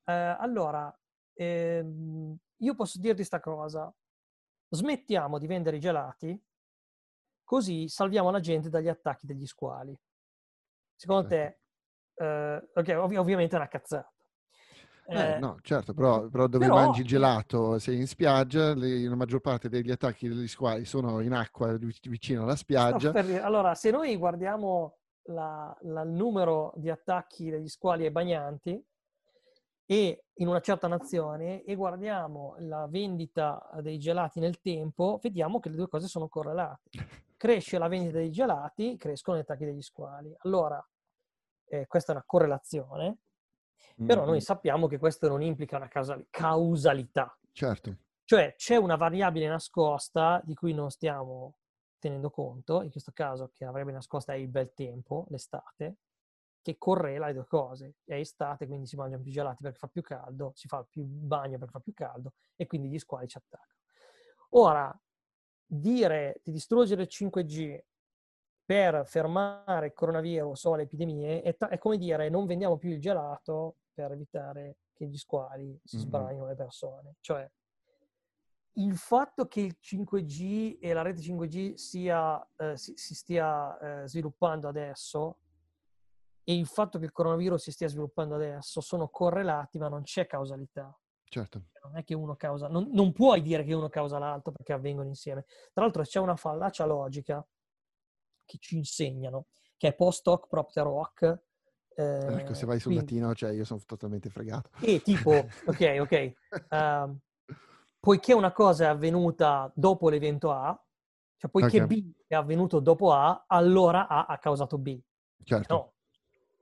Eh, allora, ehm, io posso dirti questa cosa. Smettiamo di vendere i gelati Così salviamo la gente dagli attacchi degli squali. Secondo te, eh, ok, ov- ovviamente è una cazzata. Eh, eh, no, certo, però, però dove però, mangi gelato, sei in spiaggia, le, la maggior parte degli attacchi degli squali sono in acqua vicino alla spiaggia. No, allora, se noi guardiamo la, la, il numero di attacchi degli squali ai bagnanti, e in una certa nazione e guardiamo la vendita dei gelati nel tempo, vediamo che le due cose sono correlate. Cresce la vendita dei gelati, crescono gli attacchi degli squali. Allora, eh, questa è una correlazione, però noi sappiamo che questo non implica una causalità. Certo. Cioè c'è una variabile nascosta di cui non stiamo tenendo conto, in questo caso che la variabile nascosta è il bel tempo, l'estate, che correla le due cose. È estate, quindi si mangiano più gelati perché fa più caldo, si fa più bagno perché fa più caldo e quindi gli squali ci attaccano. Ora, dire di distruggere il 5G per fermare il coronavirus o le epidemie è, ta- è, come dire non vendiamo più il gelato per evitare che gli squali si mm-hmm. le persone. Cioè, il fatto che il 5G e la rete 5G sia, eh, si, si, stia eh, sviluppando adesso e il fatto che il coronavirus si stia sviluppando adesso sono correlati, ma non c'è causalità. Certo. Cioè, non è che uno causa, non, non, puoi dire che uno causa l'altro perché avvengono insieme. Tra l'altro c'è una fallacia logica che ci insegnano, che è post hoc propter hoc. Eh, ecco, se vai sul quindi... latino, cioè io sono totalmente fregato. E tipo, ok, ok, uh, poiché una cosa è avvenuta dopo l'evento A, cioè poiché okay. B è avvenuto dopo A, allora A ha causato B. Certo. No,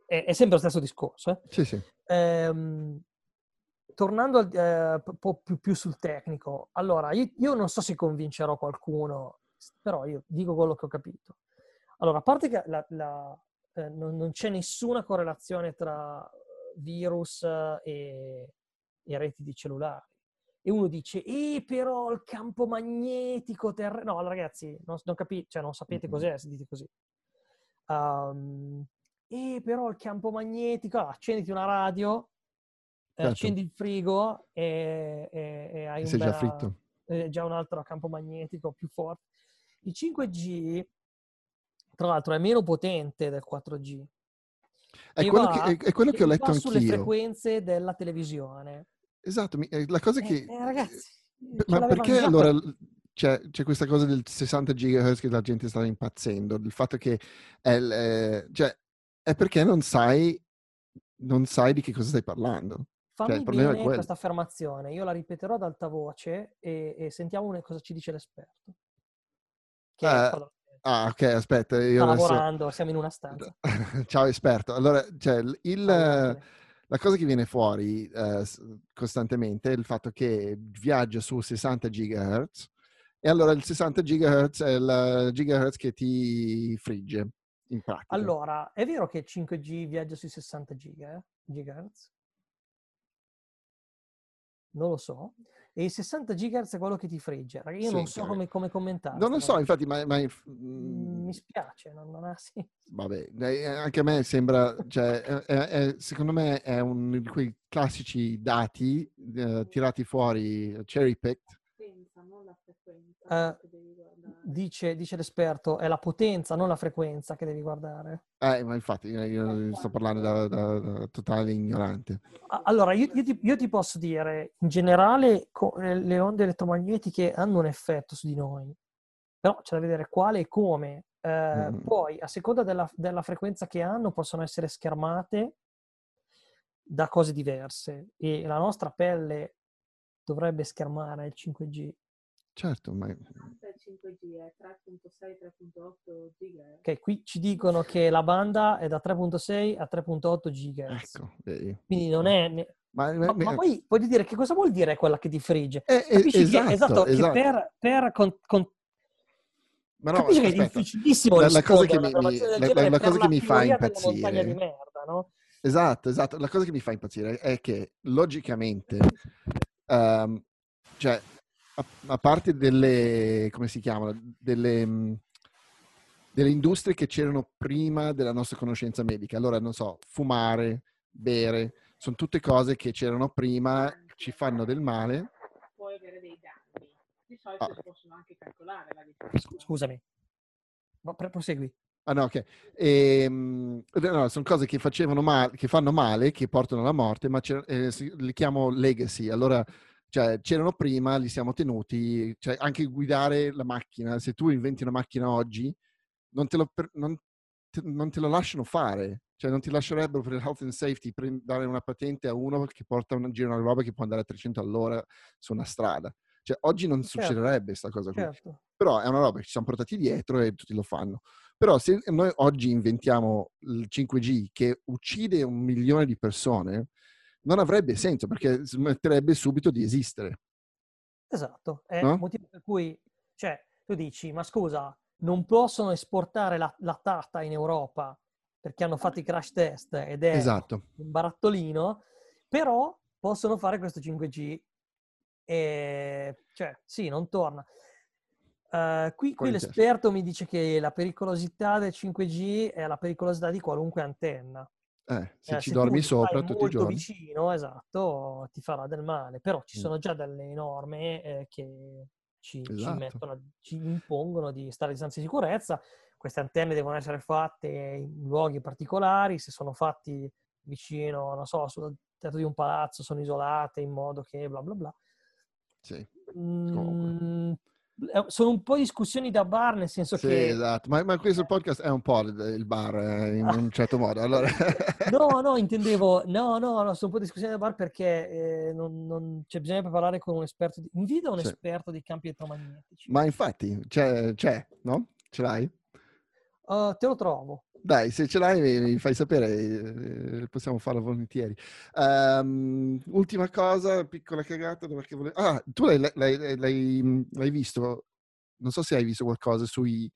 è, è sempre lo stesso discorso. Eh? Sì, sì. Ehm, tornando al, eh, un po' più, più, sul tecnico, allora io, io, non so se convincerò qualcuno, però io dico quello che ho capito. Allora, a parte che la, la, eh, non, non, c'è nessuna correlazione tra virus e, e reti di cellulari. E uno dice, eh, però il campo magnetico terrestre... No, allora, ragazzi, non, non, capi- cioè, non sapete cos'è se dite così. Um, e però il campo magnetico, accenditi una radio, Certo. accendi il frigo e, e- e hai un Sei già bel- fritto. eh, già un altro campo magnetico più forte. Il 5G, tra l'altro, è meno potente del 4G. È quello, va- che, è- è quello che ho letto va sulle anch'io. frequenze della televisione. Esatto, eh, la cosa Eh, che... eh, ragazzi, Beh, ce Ma perché già allora c'è, c'è questa cosa del 60 GHz che la gente sta impazzendo? Il fatto che è, eh, cioè, è perché non sai, non sai di che cosa stai parlando. Cioè, il Fammi problema è bene quello. questa affermazione, io la ripeterò ad alta voce e, e sentiamo una- cosa ci dice l'esperto. Che è Eh, da- Ah, ok, aspetta, io sta adesso... lavorando, siamo in una stanza. Ciao esperto. Allora, cioè, il- Gabriele. la cosa che viene fuori eh, costantemente è il fatto che viaggia su 60 GHz e allora il 60 GHz è il gigahertz che ti frigge, in pratica. Allora, è vero che il 5G viaggia sui 60 giga, eh? gigahertz? Non lo so. E il 60 gigahertz è quello che ti frigge. Io Sì, non so chiaro. come, come commentare. Non lo so, infatti, ma, ma- Mm, Mi spiace, non, non ha senso. vabbè, eh, anche a me sembra, cioè, è- è- secondo me è uno di quei classici dati eh, tirati fuori, cherry picked, non la frequenza Eh, che devi guardare. Dice, dice l'esperto, è la potenza, non la frequenza che devi guardare. Eh, ma infatti io io sto parlando da, da- da totale ignorante. Allora, io, io ti, io ti posso dire, in generale co- eh, le onde elettromagnetiche hanno un effetto su di noi, però c'è da vedere quale e come. Eh, Mm. Poi, a seconda della, della frequenza che hanno, possono essere schermate da cose diverse e la nostra pelle dovrebbe schermare il 5G. Certo, ma Anche il 5G è 3.6-3.8 GHz. Ok, qui ci dicono che la banda è da 3.6 a 3.8 GHz. ecco, vedi. Quindi non è... ne- Ma, Ma, ma poi voglio dire, che cosa vuol dire quella che ti frigge? Eh, eh, Capisci esatto, che, esatto, che esatto. per, per con- con- Ma no, capisci che è aspetta. difficilissimo La- la cosa che mi- la- la- la cosa che mi fa impazzire- di merda, no? Esatto, esatto. La cosa che mi fa impazzire è che logicamente, ehm, cioè, a, a parte delle, come si chiamano, delle, mh, delle industrie che c'erano prima della nostra conoscenza medica. Allora, non so, fumare, bere, sono tutte cose che c'erano prima, ci fanno del male. Puoi avere dei danni. Di solito Ah. si possono anche calcolare la differenza. Scusami. Ma pre- prosegui. Ah no, ok. Ehm, no, sono cose che facevano male, che fanno male, che portano alla morte, ma eh, li chiamo legacy. Allora, cioè, c'erano prima, li siamo tenuti. Cioè, anche guidare la macchina, se tu inventi una macchina oggi, non te lo, non te, non te lo lasciano fare. Cioè, non ti lascerebbero per il health and safety pre- dare una patente a uno che porta una, gira una roba che può andare a 300 all'ora su una strada. Cioè, oggi non Certo. succederebbe questa cosa qui Certo. però è una roba che ci siamo portati dietro e tutti lo fanno. Però se noi oggi inventiamo il 5G che uccide un milione di persone, non avrebbe senso perché smetterebbe subito di esistere. Esatto. È No? il motivo per cui, cioè, tu dici, ma scusa, non possono esportare la, la Tata in Europa perché hanno fatto i crash test ed è Esatto. un barattolino, però possono fare questo 5G e cioè sì, non torna. Eh, qui, qui l'esperto mi dice che la pericolosità del 5G è la pericolosità di qualunque antenna. Eh, se Eh, ci tu dormi sopra tutti i giorni. vicino, esatto, ti farà del male. Però ci sono già delle norme eh, che ci, ci Esatto. mettono, ci impongono di stare a distanza di sicurezza. Queste antenne devono essere fatte in luoghi particolari, se sono fatti vicino, non so, sul tetto di un palazzo, sono isolate in modo che bla bla bla. Sì, Mm, sono un po' discussioni da bar, nel senso Sì, che esatto. Ma, ma questo podcast è un po' il, bar eh, in un certo modo. Allora... No, no, intendevo, no, no, no, sono un po' discussione da bar perché eh, non, non- cioè, bisogna parlare con un esperto, di, invita un Sì. esperto di campi elettromagnetici. Ma infatti, c'è, c'è, no? Ce l'hai? Uh, te lo trovo. Dai, se ce l'hai mi, mi fai sapere, eh, possiamo farlo volentieri. Ehm, ultima cosa, piccola cagata, dove che vole- Ah, tu l'hai, l'hai- l'hai- l'hai visto, non so se hai visto qualcosa sui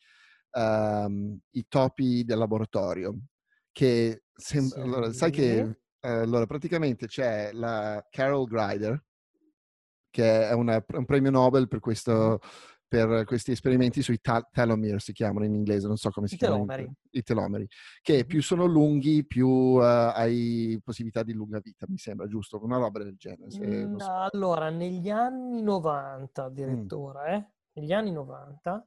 i topi del laboratorio, che sem- allora, sai Sì. che eh, allora, praticamente c'è la Carol Greider, che è una- un premio Nobel per questo, per questi esperimenti sui ta- telomere, si chiamano in inglese, non so come si I chiamano. telomeri. I telomeri. Che più sono lunghi, più eh, hai possibilità di lunga vita, mi sembra, giusto? Una roba del genere. Mm, non so. Allora, negli anni 90 Mm. addirittura, eh, negli anni 90,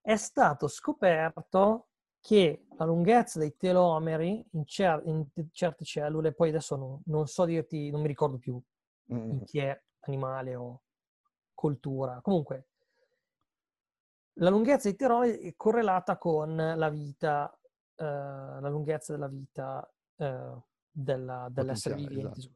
è stato scoperto che la lunghezza dei telomeri in, cer- in certe cellule, poi adesso non, non so dirti, non mi ricordo più Mm, in chi è animale o coltura. Comunque, la lunghezza dei telomeri è correlata con la vita, eh, la lunghezza della vita eh, della- dell'essere vivente. esatto.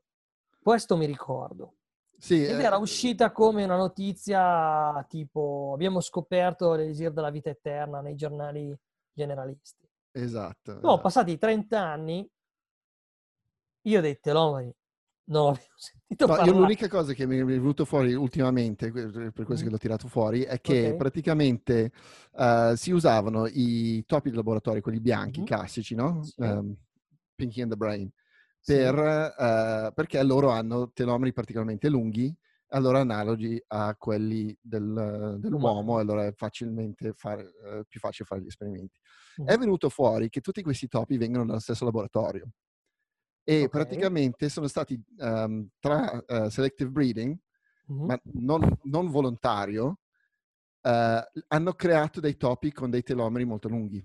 Questo mi ricordo. Sì, Ed eh, era uscita come una notizia tipo abbiamo scoperto l'esir della vita eterna nei giornali generalisti. Esatto. No, esatto. passati 30 anni, io dei telomeri non avevo sentito No, io parlare. l'unica cosa che mi è venuto fuori ultimamente, per questo che Mm. l'ho tirato fuori, è che Ok. praticamente eh, si usavano i topi di laboratorio, quelli bianchi, Mhm. classici, no? Sì. Ehm, Pinky and the Brain, Sì. per, eh, perché loro hanno telomeri particolarmente lunghi, allora analoghi a quelli del- dell'uomo, e allora è facilmente fare, eh, più facile fare gli esperimenti. Mhm. È venuto fuori che tutti questi topi vengono dallo stesso laboratorio e Ok. praticamente sono stati ehm, tra eh, selective breeding, Mhm. ma non, non volontario, eh, hanno creato dei topi con dei telomeri molto lunghi.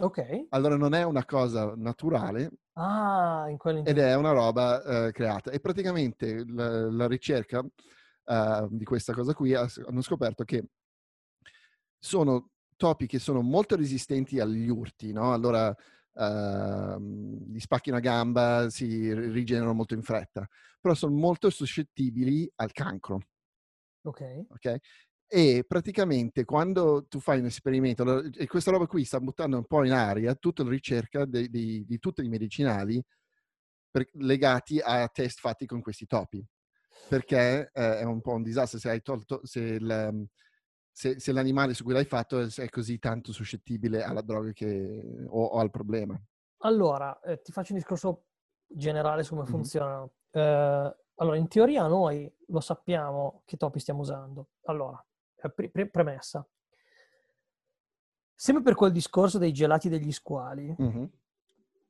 Ok. Allora non è una cosa naturale Ah, in ed è una roba eh, creata. E praticamente la, la ricerca eh, di questa cosa qui ha- hanno scoperto che sono topi che sono molto resistenti agli urti, no? Allora ehm, gli spacchi una gamba, si ri- rigenerano molto in fretta, però sono molto suscettibili al cancro, Ok. ok? E praticamente quando tu fai un esperimento, e questa roba qui sta buttando un po' in aria tutta la ricerca dei- dei- di tutti i medicinali per- legati a test fatti con questi topi, perché eh, è un po' un disastro se hai tolto, se, il, se- se l'animale su cui l'hai fatto è, così tanto suscettibile alla droga che, o, o al problema. Allora, eh, ti faccio un discorso generale su come Mhm. funzionano. Eh, allora, in teoria noi lo sappiamo che topi stiamo usando. Allora, eh, pre- pre- premessa. Sempre per quel discorso dei gelati degli squali, Mhm.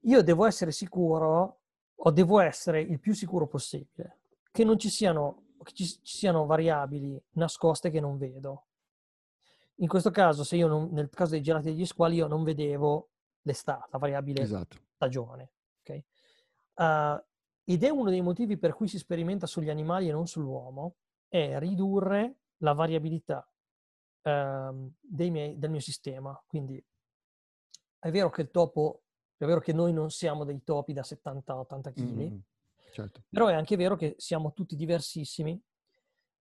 io devo essere sicuro, o devo essere il più sicuro possibile, che non ci siano, che ci, ci siano variabili nascoste che non vedo. In questo caso, se io non- nel caso dei gelati degli squali, io non vedevo l'estate, la variabile Esatto. stagione. ok? Uh, ed è uno dei motivi per cui si sperimenta sugli animali e non sull'uomo, è ridurre la variabilità dei miei- del mio sistema. Quindi è vero che il topo, è vero che noi non siamo dei topi da 70-80 kg, Mm, certo. però è anche vero che siamo tutti diversissimi,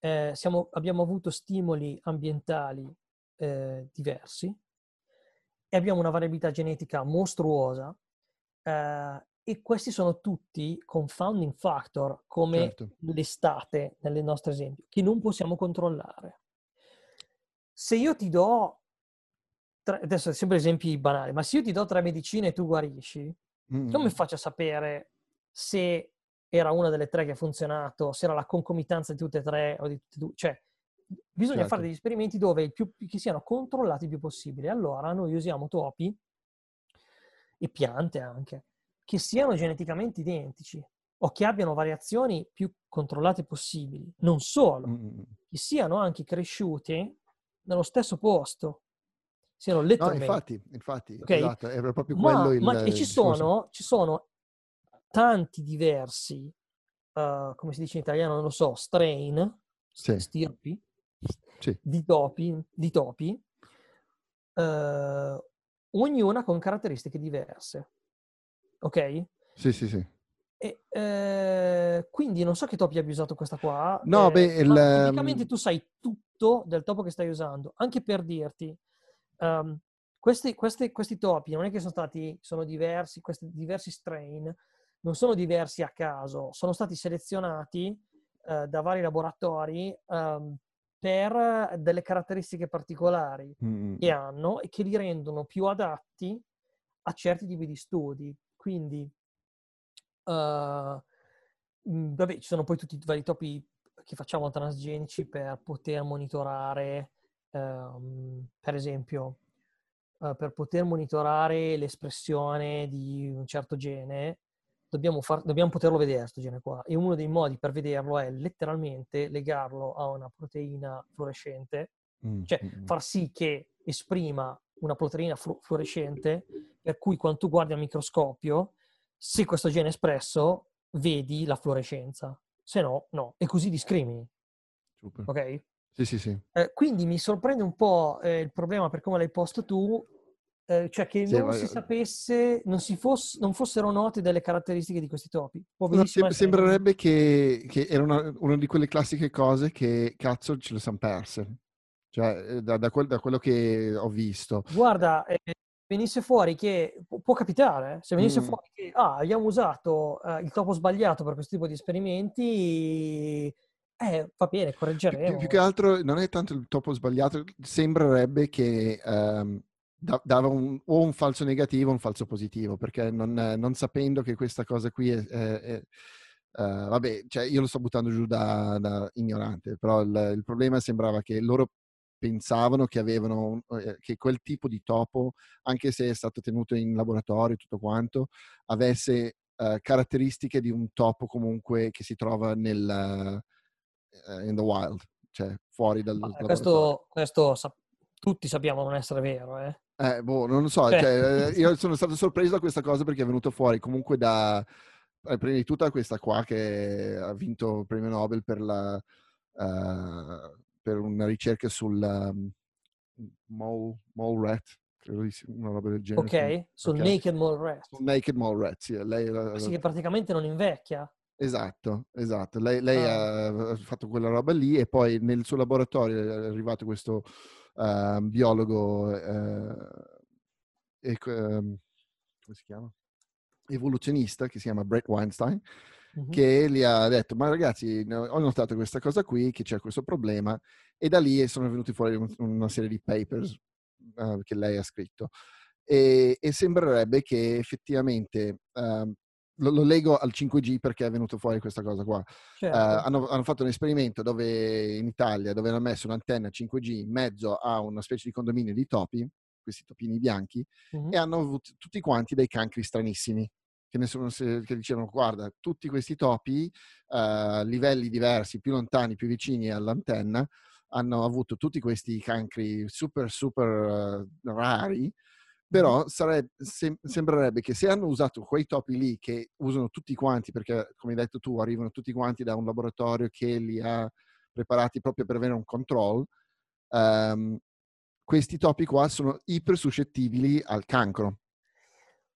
eh, siamo- abbiamo avuto stimoli ambientali eh, diversi e abbiamo una variabilità genetica mostruosa eh, e questi sono tutti confounding factor come Certo. l'estate nel nostro esempio, che non possiamo controllare. Se io ti do, tre- adesso sempre esempi banali, ma se io ti do tre medicine e tu guarisci, Mm, come faccio a sapere se era una delle tre che ha funzionato, se era la concomitanza di tutte e tre o di tutte e due? Cioè, bisogna Certo. fare degli esperimenti dove più, che siano controllati il più possibile. Allora noi usiamo topi e piante anche che siano geneticamente identici o che abbiano variazioni più controllate possibili. Non solo, mm, mm. che siano anche cresciuti nello stesso posto, siano No, letteralmente infatti, infatti, Ok? esatto, è proprio ma, quello il ma- e ci sono, ci sono tanti diversi, eh, come si dice in italiano, non lo so, strain, Sì. stirpi, Sì. di topi, di topi eh, ognuna con caratteristiche diverse. Ok? Sì, sì, sì. E, eh, quindi non so che topi abbia usato questa qua. No, eh, beh, il, ma ehm, tu sai tutto del topo che stai usando, anche per dirti, ehm, questi, questi- questi topi non è che sono stati, sono diversi, questi diversi strain, non sono diversi a caso, sono stati selezionati eh, da vari laboratori ehm, per delle caratteristiche particolari Mm, che hanno e che li rendono più adatti a certi tipi di studi. Quindi, eh, mm, vabbè, ci sono poi tutti i vari topi che facciamo transgenici per poter monitorare ehm, per esempio, eh, per poter monitorare l'espressione di un certo gene, dobbiamo, far, dobbiamo poterlo vedere questo gene qua. E uno dei modi per vederlo è letteralmente legarlo a una proteina fluorescente, Mm, cioè mm, mm. far sì che esprima una proteina flu- fluorescente, per cui quando tu guardi al microscopio, se questo gene è espresso, vedi la fluorescenza, se no, no. E così discrimini, Super. ok? Sì, sì, sì. Eh, quindi mi sorprende un po' eh, il problema per come l'hai posto tu, eh, cioè che Sì, non ma- si sapesse, non, si fosse, non fossero note delle caratteristiche di questi topi. No, sem- sembrerebbe che, che era una, una di quelle classiche cose che cazzo ce le siamo perse. Cioè, eh, da, da quel- da quello che ho visto. Guarda, eh, venisse fuori che, pu- può capitare, eh, se venisse Mm. fuori che ah, abbiamo usato eh, il topo sbagliato per questo tipo di esperimenti, eh, va bene, correggeremo. più- più che altro non è tanto il topo sbagliato, sembrerebbe che ehm, da- dava un, o un falso negativo o un falso positivo, perché non, non sapendo che questa cosa qui è... è- è- eh, vabbè, cioè io lo sto buttando giù da, da ignorante, però il, il problema sembrava che loro pensavano che avevano eh, che quel tipo di topo, anche se è stato tenuto in laboratorio e tutto quanto, avesse eh, caratteristiche di un topo comunque che si trova nel eh, in the wild, cioè fuori dal questo, questo sap- tutti sappiamo non essere vero, eh. Eh, boh, non lo so, Cioè- cioè, eh, io sono stato sorpreso da questa cosa perché è venuto fuori comunque da, eh, prima di tutto da questa qua che ha vinto il premio Nobel per, la, eh, per una ricerca sul um, mole, mole rat, credo di una roba del genere. Ok? Sul ok. Naked Mole Rat. Sul naked mole rat, sì, lei, Ma Sì, che praticamente non invecchia. Esatto, esatto. Lei, lei Ah. ha fatto quella roba lì e poi nel suo laboratorio è arrivato questo eh, biologo, ec- ehm, come si chiama? Evoluzionista che si chiama Brett Weinstein, Mhm. che gli ha detto, ma ragazzi, ho notato questa cosa qui, che c'è questo problema, e da lì sono venuti fuori un- una serie di papers eh, che lei ha scritto. E, e sembrerebbe che effettivamente, ehm, lo, lo leggo al 5G perché è venuto fuori questa cosa qua, Certo. eh, hanno, hanno fatto un esperimento dove in Italia, dove hanno messo un'antenna 5G in mezzo a una specie di condominio di topi, questi topini bianchi, Mhm. e hanno avuto tutti quanti dei cancri stranissimi. Che, nessuno che dicevano, guarda, tutti questi topi, eh, a livelli diversi, più lontani, più vicini all'antenna, hanno avuto tutti questi cancri super, super eh, rari, però sareb- sem- sembrerebbe che se hanno usato quei topi lì che usano tutti quanti, perché come hai detto tu, arrivano tutti quanti da un laboratorio che li ha preparati proprio per avere un control, ehm, questi topi qua sono iper suscettibili al cancro.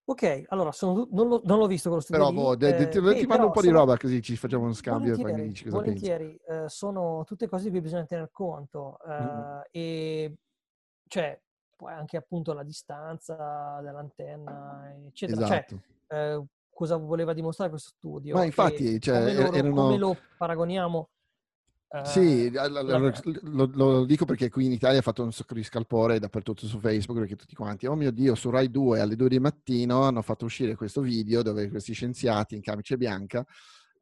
Ok, allora sono non, l'ho, non l'ho visto quello studio Però lì, boh, de- de- eh, ti, mando un po' di roba così ci facciamo uno scambio e poi mi volentieri, dici cosa volentieri, eh, sono tutte cose di cui bisogna tener conto eh, Mm. e cioè poi anche appunto la distanza dell'antenna eccetera Cioè, Esatto. eh, cosa voleva dimostrare questo studio Ma infatti, cioè, come, loro- erano- come lo paragoniamo eh, Sì, web. lo, lo dico perché qui in Italia ha fatto un sacco di scalpore dappertutto su Facebook perché tutti quanti, oh mio Dio, su Rai 2 alle 2 di mattino hanno fatto uscire questo video dove questi scienziati in camice bianca eh,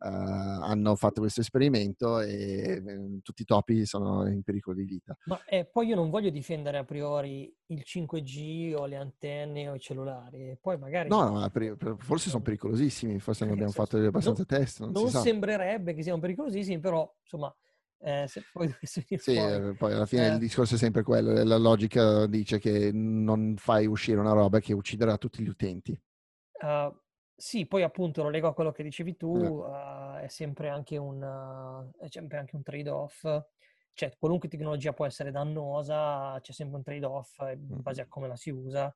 hanno fatto questo esperimento e eh, tutti i topi sono in pericolo di vita. Ma eh, poi io non voglio difendere a priori il 5G o le antenne o i cellulari, poi magari No, no, ma per- per- forse sono pericolosissimi, forse non Perché abbiamo fatto abbastanza non- test, non, non si sa. sembrerebbe che siano pericolosissimi, però insomma, eh, se poi Sì, fuori. eh, poi alla fine Eh. il discorso è sempre quello, la logica dice che non fai uscire una roba che ucciderà tutti gli utenti. Uh, sì, poi appunto lo leggo a quello che dicevi tu, uh, è sempre anche un, uh, è sempre anche un trade-off. Cioè, qualunque tecnologia può essere dannosa, c'è sempre un trade-off in base a come la si usa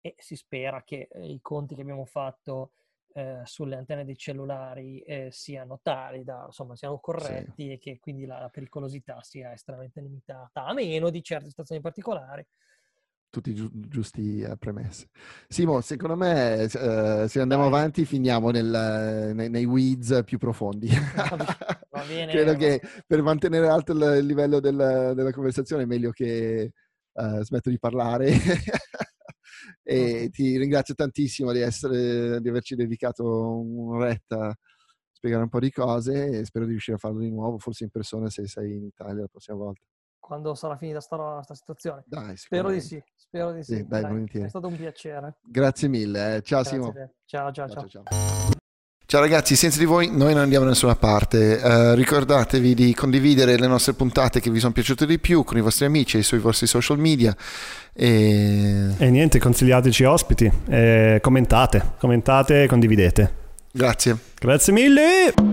e si spera che eh, i conti che abbiamo fatto eh, sulle antenne dei cellulari eh, siano tali da, insomma, siano corretti e che quindi la, la pericolosità sia estremamente limitata, a meno di certe situazioni particolari. Tutti giu- giusti eh, premesse. Simo, secondo me eh, se andiamo Dai. avanti finiamo nel- nei, nei weeds più profondi. Va bene, Credo che per mantenere alto il, livello del- della conversazione è meglio che eh, smetto di parlare. e ti ringrazio tantissimo di, essere, di averci dedicato un'oretta a spiegare un po' di cose e spero di riuscire a farlo di nuovo, forse in persona se sei in Italia la prossima volta. Quando sarà finita sta, sta situazione. Dai, Spero di sì, spero di sì. Sì, dai, Dai, è stato un piacere. Grazie mille. eh. Ciao Grazie Simo. Ciao, ciao, ciao. Ciao, ciao. Ciao ragazzi, senza di voi noi non andiamo da nessuna parte. Eh, ricordatevi di condividere le nostre puntate che vi sono piaciute di più con i vostri amici e sui vostri social media. E... E niente, consigliateci ospiti, eh, commentate, commentate e condividete. Grazie. Grazie mille!